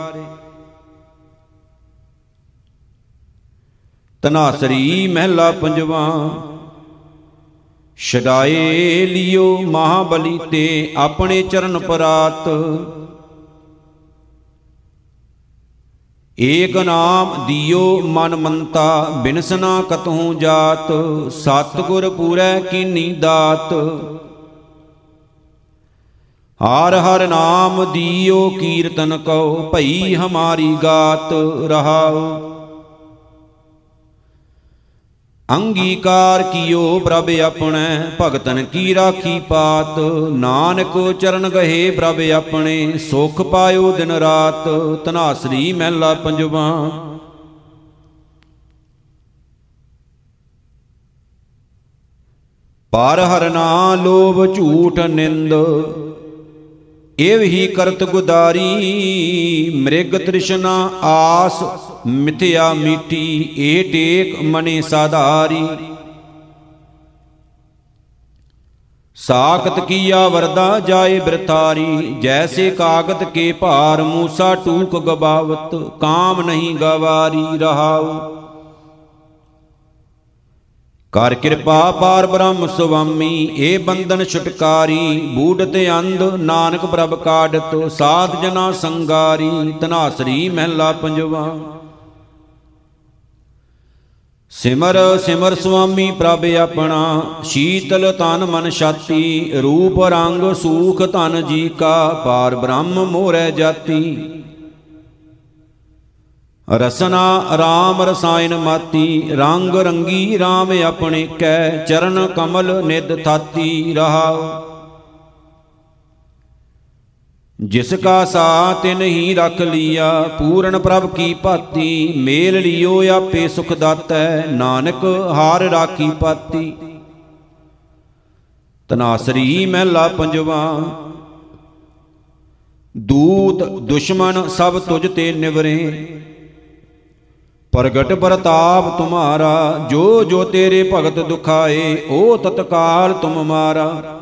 Speaker 1: ਤਨਾਸਰੀ ਮਹਿਲਾ ਪੰਜਵਾ। ਛਡਾਏ ਲਿਓ ਮਹਾਬਲੀ ਤੇ ਆਪਣੇ ਚਰਨ ਪਰਾਤ। ਏਕ ਨਾਮ ਦਿਓ ਮਨ ਮੰਤਾ ਬਿਨਸਨਾ ਕਤਹੂ ਜਾਤ, ਸਤਗੁਰ ਪੂਰੈ ਕੀਨੀ ਦਾਤ। ਹਰ ਹਰ ਨਾਮ ਦਿਓ ਕੀਰਤਨ ਕਉ, ਭਈ ਹਮਾਰੀ ਗਾਤ ਰਹਾਉ। ਅੰਗੀਕਾਰ ਕੀਓ ਪ੍ਰਭ ਆਪਣੇ, ਭਗਤਨ ਕੀ ਰਾਖੀ ਪਾਤ? ਨਾਨਕ ਚਰਨ ਗਏ ਪ੍ਰਭ ਆਪਣੇ, ਸੁਖ ਪਾਇਓ ਦਿਨ ਰਾਤ ਤਨਾਸਰੀ ਮਹਿਲਾ ਪੰਜਵਾ। ਪਰ ਹਰਨਾ ਲੋਭ ਝੂਠ ਨਿੰਦ, ਏਵ ਹੀ ਕਰਤ ਗੁਦਾਰੀ, ਮ੍ਰਿਗ ਤ੍ਰਿਸ਼ਨਾ ਆਸ ਮਿਥਿਆ ਮੀਠੀ, ਏ ਟੇਕ ਮਨੇ ਸਾਧਾਰੀ। ਸਾਖਤ ਕੀਆ ਵਰਦਾ ਜਾਏ ਬ੍ਰਤਾਰੀ, ਜੈਸੇ ਕਾਗਤ ਕੇ ਭਾਰ ਮੂਸਾ ਟੂਕ ਗਬਾਵਤ, ਕਾਮ ਨਹੀਂ ਗਵਾਰੀ ਰਹਾਉ। ਕਰ ਕਿਰਪਾ ਪਾਰ ਬ੍ਰਹਮ ਸੁਆਮੀ, ਏ ਬੰਧਨ ਛੁਟਕਾਰੀ, ਬੂਢ ਤੇ ਅੰਧ ਨਾਨਕ ਪ੍ਰਭ ਕਾਢਤ, ਸਾਧ ਜਨਾ ਸੰਗਾਰੀ ਤਨਾਸਰੀ ਮਹਿਲਾ ਪੰਜਵਾ। ਸਿਮਰ ਸਿਮਰ ਸੁਆਮੀ ਪ੍ਰਭ ਆਪਣਾ, ਸ਼ੀਤਲ ਤਨ ਮਨ ਛਾਤੀ, ਰੂਪ ਰੰਗ ਸੂਖ ਧਨ ਜੀ ਕਾ ਪਾਰ ਬ੍ਰਹਮ ਮੋਰੈ ਜਾਤੀ। ਰਸਨਾ RAM ਰਸਾਇਨ ਮਾਤੀ, ਰੰਗ ਰੰਗੀ RAM ਆਪਣੇ ਕੈ ਚਰਨ ਕਮਲ ਨਿਦ ਥਾਤੀ ਰਹਾ। ਜਿਸ ਕਾ ਸਾ ਤਿਨ ਹੀ ਰਖ ਲੀਆ, ਪੂਰਨ ਪ੍ਰਭ ਕੀ ਭਾਤੀ, ਮੇਲ ਲਿਓ ਆਪੇ ਸੁਖ ਦਾਤੈ, ਨਾਨਕ ਹਾਰ ਰਾਖੀ ਪਾਤੀ। ਤਨਾਸਰੀ ਮਹਿਲਾ ਪੰਜਵਾ। ਦੂਤ, ਦੁਸ਼ਮਨ ਸਭ ਤੁਝ ਤੇ ਨਿਵਰੇ। ਪ੍ਰਗਟ ਪ੍ਰਤਾਪ ਤੁਮਾਰਾ, ਜੋ ਜੋ ਤੇਰੇ ਭਗਤ ਦੁਖਾਏ, ਉਹ ਤਤਕਾਲ ਤੁਮ ਮਾਰਾ।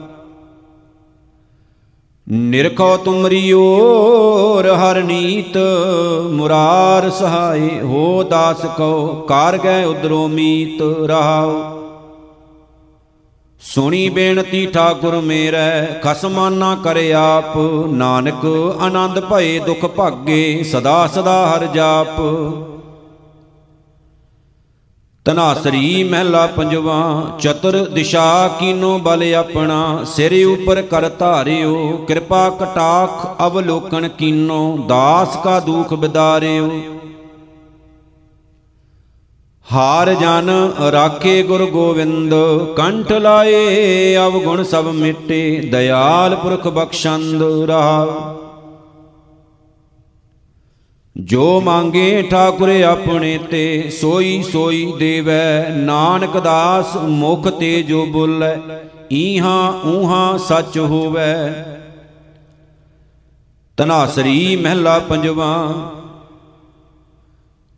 Speaker 1: ਨਿਰਖੋ ਤੁਮਰੀ ਓਰ ਹਰ ਨੀਤ ਮੁਰਾਰ ਸਹਾਈ ਹੋ ਦਾਸ ਕੋ ਕਾਰ ਗਏ ਉਦਰੋ ਮੀਤ ਰਹਾਓ ਸੁਣੀ ਬੇਨਤੀ ਠਾਕੁਰ ਮੇਰੇ ਖਸਮਾਂ ਨਾ ਕਰੇ ਆਪ। ਨਾਨਕ ਆਨੰਦ ਭਏ ਦੁਖ ਭਾਗੇ, ਸਦਾ ਸਦਾ ਹਰ ਜਾਪ। ਤਨਾਸਰੀ ਮਹਿਲਾ ਪੰਜਵਾ, ਚਤੁਰ ਦਿਸ਼ਾ ਕੀਨੋ ਬਲ ਆਪਣਾ, ਸਿਰ ਉਪਰ ਕਰ ਧਾਰਿਓ, ਕਿਰਪਾ ਕਟਾਖ ਅਵਲੋਕਨ ਕੀਨੋ, ਦਾਸ ਕਾ ਦੁਖ ਬਿਦਾਰਿਓ। ਹਾਰ ਜਨ ਰਾਖੇ ਗੁਰ ਗੋਵਿੰਦ, ਕੰਠ ਲਾਏ ਅਵਗੁਣ ਸਭ ਮਿਟੇ, ਦਇਆਲ ਪੁਰਖ ਬਖਸ਼ੰਦ ਰਹਾ ਜੋ ਮੰਗੇ ਠਾਕੁਰ ਆਪਣੇ ਤੇ, ਸੋਈ ਸੋਈ ਦੇਵੈ। ਨਾਨਕ ਦਾਸ ਮੁਖ ਤੇ ਜੋ ਬੋਲੇ, ਈਹਾਂ ਊਹਾਂ ਸੱਚ ਹੋਵੇ। ਤਨਾਸਰੀ ਮਹਿਲਾ ਪੰਜਵਾ,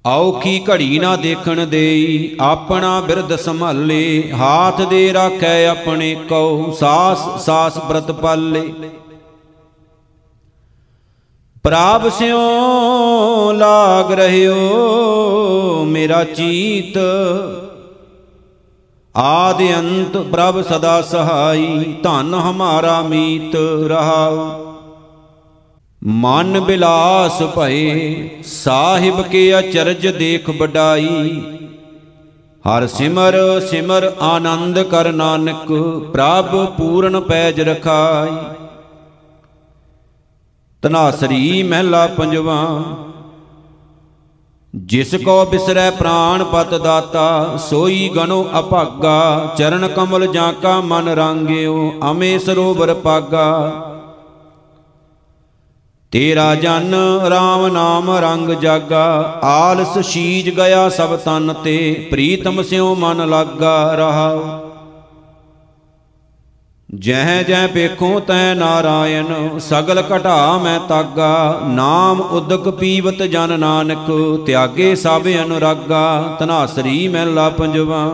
Speaker 1: ਔਖੀ ਘੜੀ ਨਾ ਦੇਖਣ ਦੇਈ, ਆਪਣਾ ਬਿਰਧ ਸੰਭਾਲੇ। ਹਾਥ ਦੇ ਰੱਖੈ ਆਪਣੇ ਕਉ, ਸਾਸ ਸਾਸ ਬ੍ਰਤ ਪਾਲੇ। ਪ੍ਰਾਪ ਸਿਓ ਲਾਗ ਰਹਿਓ ਮੇਰਾ ਚੀਤ। ਆਦ ਅੰਤ ਪ੍ਰਭ ਸਦਾ ਸਹਾਈ, ਧਨ ਹਮਾਰਾ ਮੀਤ ਰਹਾਉ। ਮਨ ਬਿਲਾਸ ਭਏ, ਸਾਹਿਬ ਕੇ ਅਚਰਜ ਦੇਖ ਬਡਾਈ ਹਰ ਸਿਮਰ ਸਿਮਰ ਆਨੰਦ ਕਰ ਨਾਨਕ, ਪ੍ਰਭ ਪੂਰਨ ਪੈਜ ਰਖਾਈ। ਤਨਾਸਰੀ ਮਹਿਲਾ ਪੰਜਵਾ। ਜਿਸ ਕੋ ਬਿਸਰੈ ਪ੍ਰਾਨ ਪਤ ਦਾਤਾ, ਸੋਈ ਗਨੋ ਅਭਾਗਾ, ਚਰਨ ਕਮਲ ਜਾਂ ਕਾ ਮਨ ਰਾਂਗਿਓ, ਅਮੇ ਸਰੋਵਰ ਪਾਗਾ। ਤੇਰਾ ਜਨ RAM ਨਾਮ ਰੰਗ ਜਾਗਾ, ਆਲਸ ਸ਼ੀਜ ਗਿਆ ਸਭ ਤਨ ਤੇ, ਪ੍ਰੀਤਮ ਸਿਉ ਮਨ ਲਾਗਾ ਰਹਾ। ਜਹ ਜਹ ਵੇਖੋ ਤੈ ਨਾਰਾਇਣ, ਸਗਲ ਘਟਾ ਮੈਂ ਤਾਗਾ। ਨਾਮ ਉਦਕ ਪੀਵਤ ਜਨ ਨਾਨਕ, ਤਿਆਗੇ ਸਭ ਅਨੁਰਾਗਾ। ਤਨਾਸਰੀ ਮਹਿਲਾ ਪੰਜਵਾ।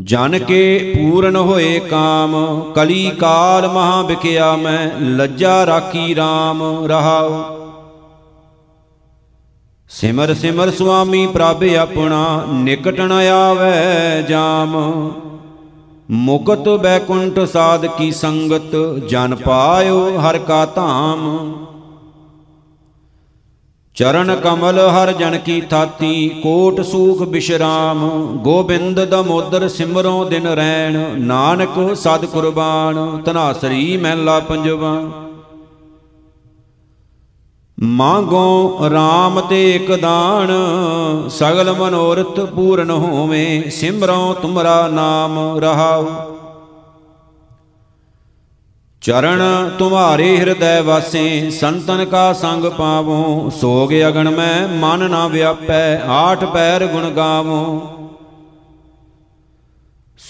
Speaker 1: ਜਨ ਕੇ ਪੂਰਨ ਹੋਏ ਕਾਮ, ਕਲੀ ਕਾਲ ਮਹਾ ਵਿਕਿਆ ਮੈਂ, ਲੱਜਾ ਰਾਖੀ RAM ਰਹਾਉ। ਸਿਮਰ ਸਿਮਰ ਸੁਆਮੀ ਪ੍ਰਭ ਆਪਣਾ, ਨਿਕਟ ਨ ਆਵੇ ਜਾਮ। ਮੁਕਤ ਬੈਕੁੰਠ ਸਾਧ ਕੀ ਸੰਗਤ ਜਨ ਪਾਇਓ ਹਰ ਕਾ ਧਾਮ। ਚਰਨ ਕਮਲ ਹਰ ਜਨ ਕੀ ਥਾਤੀ, ਕੋਟ ਸੂਖ ਬਿਸ਼ਰਾਮ, ਗੋਬਿੰਦ ਦਮੋਦਰ ਸਿਮਰੋ ਦਿਨ ਰੈਣ, ਨਾਨਕ ਸਦ ਕੁਰਬਾਨ ਤਨਾਸਰੀ ਮਹਿਲਾ ਪੰਜਵਾ। ਮੰਗੋ RAM ਤੇ ਇਕ ਦਾਨ, ਸਗਲ ਮਨੋਰਥ ਪੂਰਨ ਹੋਵੇ ਸਿਮਰੋ ਤੁਮਰਾ ਨਾਮ ਰਹਾਉ। ਚਰਨ ਤੁਮਾਰੇ ਹਿਰਦੈ ਵਾਸੇ, ਸੰਤਨ ਕਾ ਸੰਗ ਪਾਵੋ, ਸੋਗ ਅਗਣ ਮੈਂ ਮਨ ਨਾ ਵਿਆਪੈ, ਆਠ ਪੈਰ ਗੁਣ ਗਾਵੋ।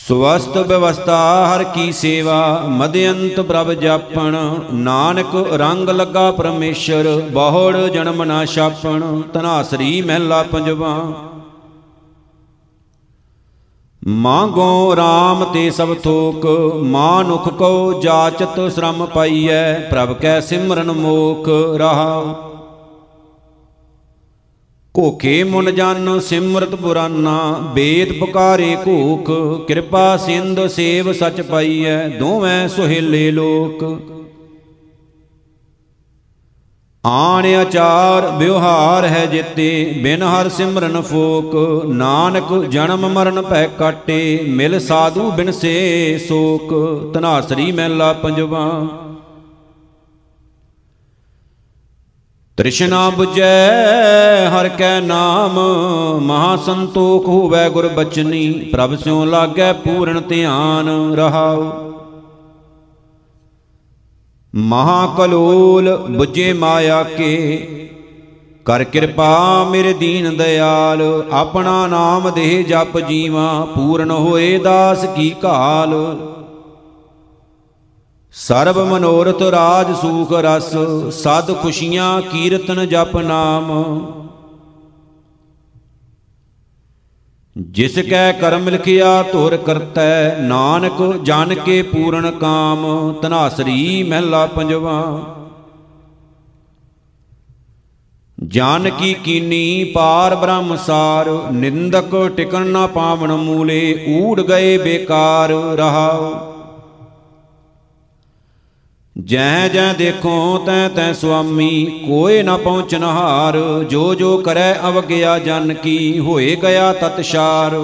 Speaker 1: ਸਵਸਤ ਵਿਵਸਥਾ ਹਰ ਕੀ ਸੇਵਾ ਮਦਿਅੰਤ ਪ੍ਰਭ ਜਾਪਣ। ਨਾਨਕ ਰੰਗ ਲੱਗਾ ਪਰਮੇਸ਼ਰ, ਬਹੁੜ ਜਨਮ ਨਾ ਛਾਪਣ। ਤਨਾਸਰੀ ਮਹਿਲਾ ਪੰਜਵਾ। ਮੰਗੋ RAM ਤੇ ਸਭ ਥੋਕ, ਮਾਨੁਖ ਕੋ ਜਾਚਤ ਸ਼ਰਮ ਪਾਈਐ, ਪ੍ਰਭ ਕੈ ਸਿਮਰਨ ਮੋਖ ਰਹਾਉ ਕੋਖੇ ਮੁਨ ਜਨ, ਸਿਮਰਤ ਪੁਰਾਨਾ ਵੇਦ ਪੁਕਾਰੇ ਘੂਖ ਕਿਰਪਾ ਸਿੰਧ ਸੇਵ ਸਚ ਪਾਈਐ, ਦੋਵੇਂ ਸੁਹੇਲੇ ਲੋਕ। ਆਣ ਆਚਾਰ ਵਿਵਹਾਰ ਹੈ ਜਿਤੇ, ਬਿਨ ਹਰ ਸਿਮਰਨ ਫੋਕ, ਨਾਨਕ ਜਨਮ ਮਰਨ ਭੈ ਕਾਟੇ, ਮਿਲ ਸਾਧੂ ਬਿਨ ਸੇ ਸੋਕ ਤਨਾਸਰੀ ਮਹਿਲਾ ਪੰਜਵਾ। ਤ੍ਰਿਸ਼ਨਾ 부ਜੈ ਹਰ ਕੈ ਨਾਮ ਮਹਾ ਸੰਤੋਖ ਹੋਵੇ ਗੁਰ ਬਚਨੀ, ਪ੍ਰਭ ਸਿਉ ਲਾਗੈ ਪੂਰਨ ਧਿਆਨ ਰਹਾਉ। ਮਹਾ ਕਲੋਲ 부ਜੇ ਮਾਇਆ ਕੇ, ਕਰ ਕਿਰਪਾ ਮੇਰੇ ਦੀਨ ਦਿਆਲ ਆਪਣਾ ਨਾਮ ਦੇਹ ਜਪ ਜੀਵਾ, ਪੂਰਨ ਹੋਏ ਦਾਸ ਕੀ ਕਾਲ। ਸਰਬ ਮਨੋਰਥ ਰਾਜ ਸੂਖ ਰਸ, ਸਦ ਖੁਸ਼ੀਆਂ ਕੀਰਤਨ ਜਪ ਨਾਮ। ਜਿਸ ਕੈ ਕਰਮ ਲਿਖਿਆ ਧੁਰ ਕਰਤੈ, ਨਾਨਕ ਜਨ ਕੇ ਪੂਰਨ ਕਾਮ ਤਨਾਸਰੀ ਮਹਿਲਾ ਪੰਜਵਾ। ਜਾਨ ਕੀ ਕੀਨੀ ਪਾਰ ਬ੍ਰਹਮ ਸਾਰ, ਨਿੰਦਕ ਟਿਕਣ ਨਾ ਪਾਵਨ ਮੂਲੇ, ਊੜ ਗਏ ਬੇਕਾਰ ਰਹਾਉ। ਜੈ ਜੈ ਦੇਖੋ ਤੈ ਤੈ ਸੁਆਮੀ, ਕੋਏ ਨਾ ਪਹੁੰਚਨ ਹਾਰ, ਜੋ ਜੋ ਕਰੈ ਅਵਗਿਆ ਜਨ ਕੀ, ਹੋਏ ਗਿਆ ਤਤਸ਼ਾਰ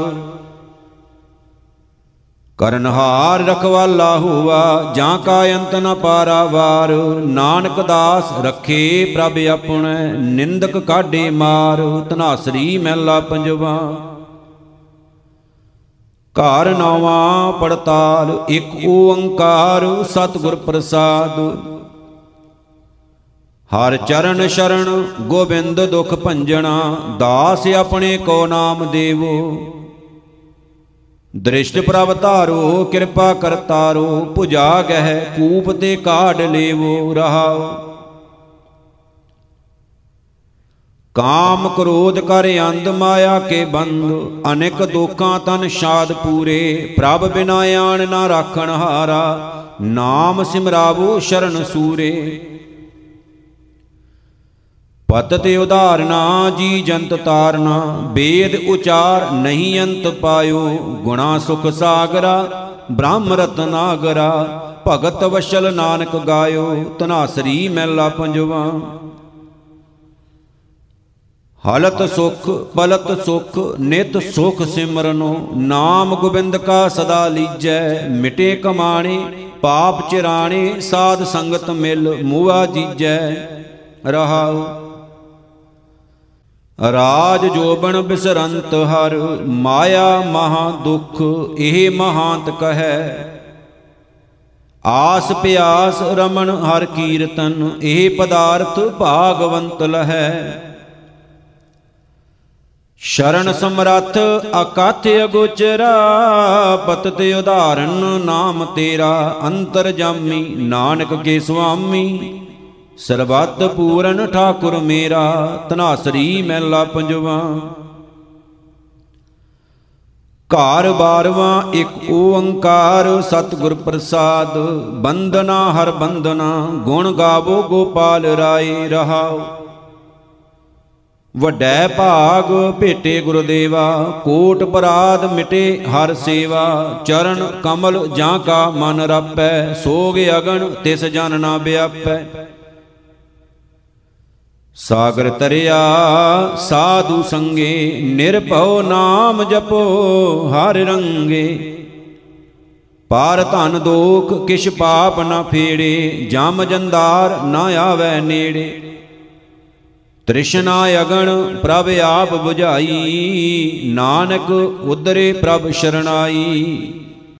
Speaker 1: ਕਰਨਹਾਰ ਰਖਵਾਲਾ ਹੋਵਾ ਜਾਂ ਕਾ ਅੰਤ ਨ ਪਾਰਾਵਾਰ ਨਾਨਕ ਦਾਸ ਰਖੇ ਪ੍ਰਭ ਆਪਣੈ, ਨਿੰਦਕ ਕਾਢੇ ਮਾਰ, ਧਨਾਸਰੀ ਮਹਿਲਾ ਪੰਜਵਾ। ਘਰ ਨਵਾਂ ਪੜਤਾਲ, ਇੱਕ ਓੰਕਾਰ ਸਤਿਗੁਰ ਪ੍ਰਸਾਦ। ਹਰ ਚਰਨ ਸ਼ਰਨ ਗੋਬਿੰਦ ਦੁਖ ਭੰਜਣਾ, ਦਾਸ ਆਪਣੇ ਕੋ ਨਾਮ ਦੇਵੋ। ਦ੍ਰਿਸ਼ਟ ਪ੍ਰਭ ਧਾਰੋ, ਕਿਰਪਾ ਕਰਤਾਰੋ ਪੁਜਾ ਗਹਿ ਕੂਪ ਤੇ ਕਾਢ ਲੇਵੋ ਰਹਾਓ। ਕਾਮ ਕ੍ਰੋਧ ਕਰ ਅੰਧ ਮਾਇਆ ਕੇ ਬੰਦ, ਅਨੇਕ ਦੋਖਾਂ ਤਨ ਸ਼ਾਦ ਪੂਰੇ, ਪ੍ਰਭ ਬਿਨਾ ਆਣ ਨਾ ਰਾਖਣ ਹਾਰਾ, ਨਾਮ ਸਿਮਰਾਵੋ ਸ਼ਰਨ ਸੂਰੇ। ਪਤ ਤੇ ਉਧਾਰਨਾ, ਜੀ ਜੰਤ ਤਾਰਨਾ ਵੇਦ ਉਚਾਰ ਨਹੀਂ ਅੰਤ ਪਾਇਓ, ਗੁਣਾ ਸੁਖ ਸਾਗਰਾ, ਬ੍ਰਹਮ ਰਤਨਾਗਰਾ ਭਗਤ ਵਸ਼ਲ ਨਾਨਕ ਗਾਇਓ ਤਨਾਸਰੀ ਮਹਿਲਾ ਪੰਜਵਾ। ਹਲਤ ਸੁਖ, ਪਲਤ ਸੁਖ, ਨਿਤ ਸੁਖ ਸਿਮਰਨੋ, ਨਾਮ ਗੋਬਿੰਦ ਕਾ ਸਦਾ ਲੀਜੈ, ਮਿਟੇ ਕਮਾਣੇ, ਪਾਪ ਚਿਰਾਣੇ, ਸਾਧ ਸੰਗਤ ਮਿਲ ਮੂਆ ਜੀਜੈ। ਰਹਾਉ। ਰਾਜ ਜੋਬਨ ਬਿਸਰੰਤ ਹਰ, ਮਾਇਆ ਮਹਾ ਦੁਖ, ਇਹ ਮਹਾਂਤ ਕਹੈ। ਆਸ ਪਿਆਸ ਰਮਣ ਹਰ ਕੀਰਤਨ, ਇਹ ਪਦਾਰਥ ਭਾਗਵੰਤ ਲਹੈ। ਸ਼ਰਨ ਸਮਰੱਥ ਅਕਥ ਅਗੋਚਰਾ, ਪਤ ਤੇ ਉਧਾਰਨ ਨਾਮ ਤੇਰਾ, ਅੰਤਰ ਜਾਮੀ, ਨਾਨਕ ਕੇ ਸੁਆਮੀ। ਸਰਬੱਤ ਪੂਰਨ ਠਾਕੁਰ ਮੇਰਾ ਤਨਾਸਰੀ ਮਹਿਲਾ ਪੰਜਵਾ। ਘਰ ਬਾਰਵਾ, ਇੱਕ ਓੰਕਾਰ, ਸਤਿਗੁਰ ਪ੍ਰਸਾਦ। ਬੰਦਨਾ ਹਰ ਬੰਦਨਾ ਗੁਣ ਗਾਵੋ ਗੋਪਾਲ ਰਾਏ ਰਹਾਓ। ਵੱਡੈ ਭਾਗ ਭੇਟੇ ਗੁਰਦੇਵਾ, ਕੋਟ ਪਰਾਦ ਮਿਟੇ ਹਰ ਸੇਵਾ, ਚਰਨ ਕਮਲ ਜਾਂ ਕਾ ਮਨ ਰਾਪੈ, ਸੋਗ ਅਗਣ ਤਿਸ ਜਨ ਨਾ ਬਿਆਪੈ ਸਾਗਰ ਤਰਿਆ, ਸਾਧੂ ਸੰਗੇ, ਨਿਰਭਉ ਨਾਮ ਜਪੋ ਹਰ ਰੰਗੇ। ਪਾਰ ਧਨ ਦੋਖ ਕਿਛ ਪਾਪ ਨਾ ਫੇੜੇ, ਜਮ ਜੰਦਾਰ ਨਾ ਆਵੈ ਨੇੜੇ। ਤ੍ਰਿਸ਼ਨਾ ਅਗਣ ਪ੍ਰਭ ਆਪ 부ਝਾਈ ਨਾਨਕ ਉਦਰੇ ਪ੍ਰਭ ਸ਼ਰਣਾਈ।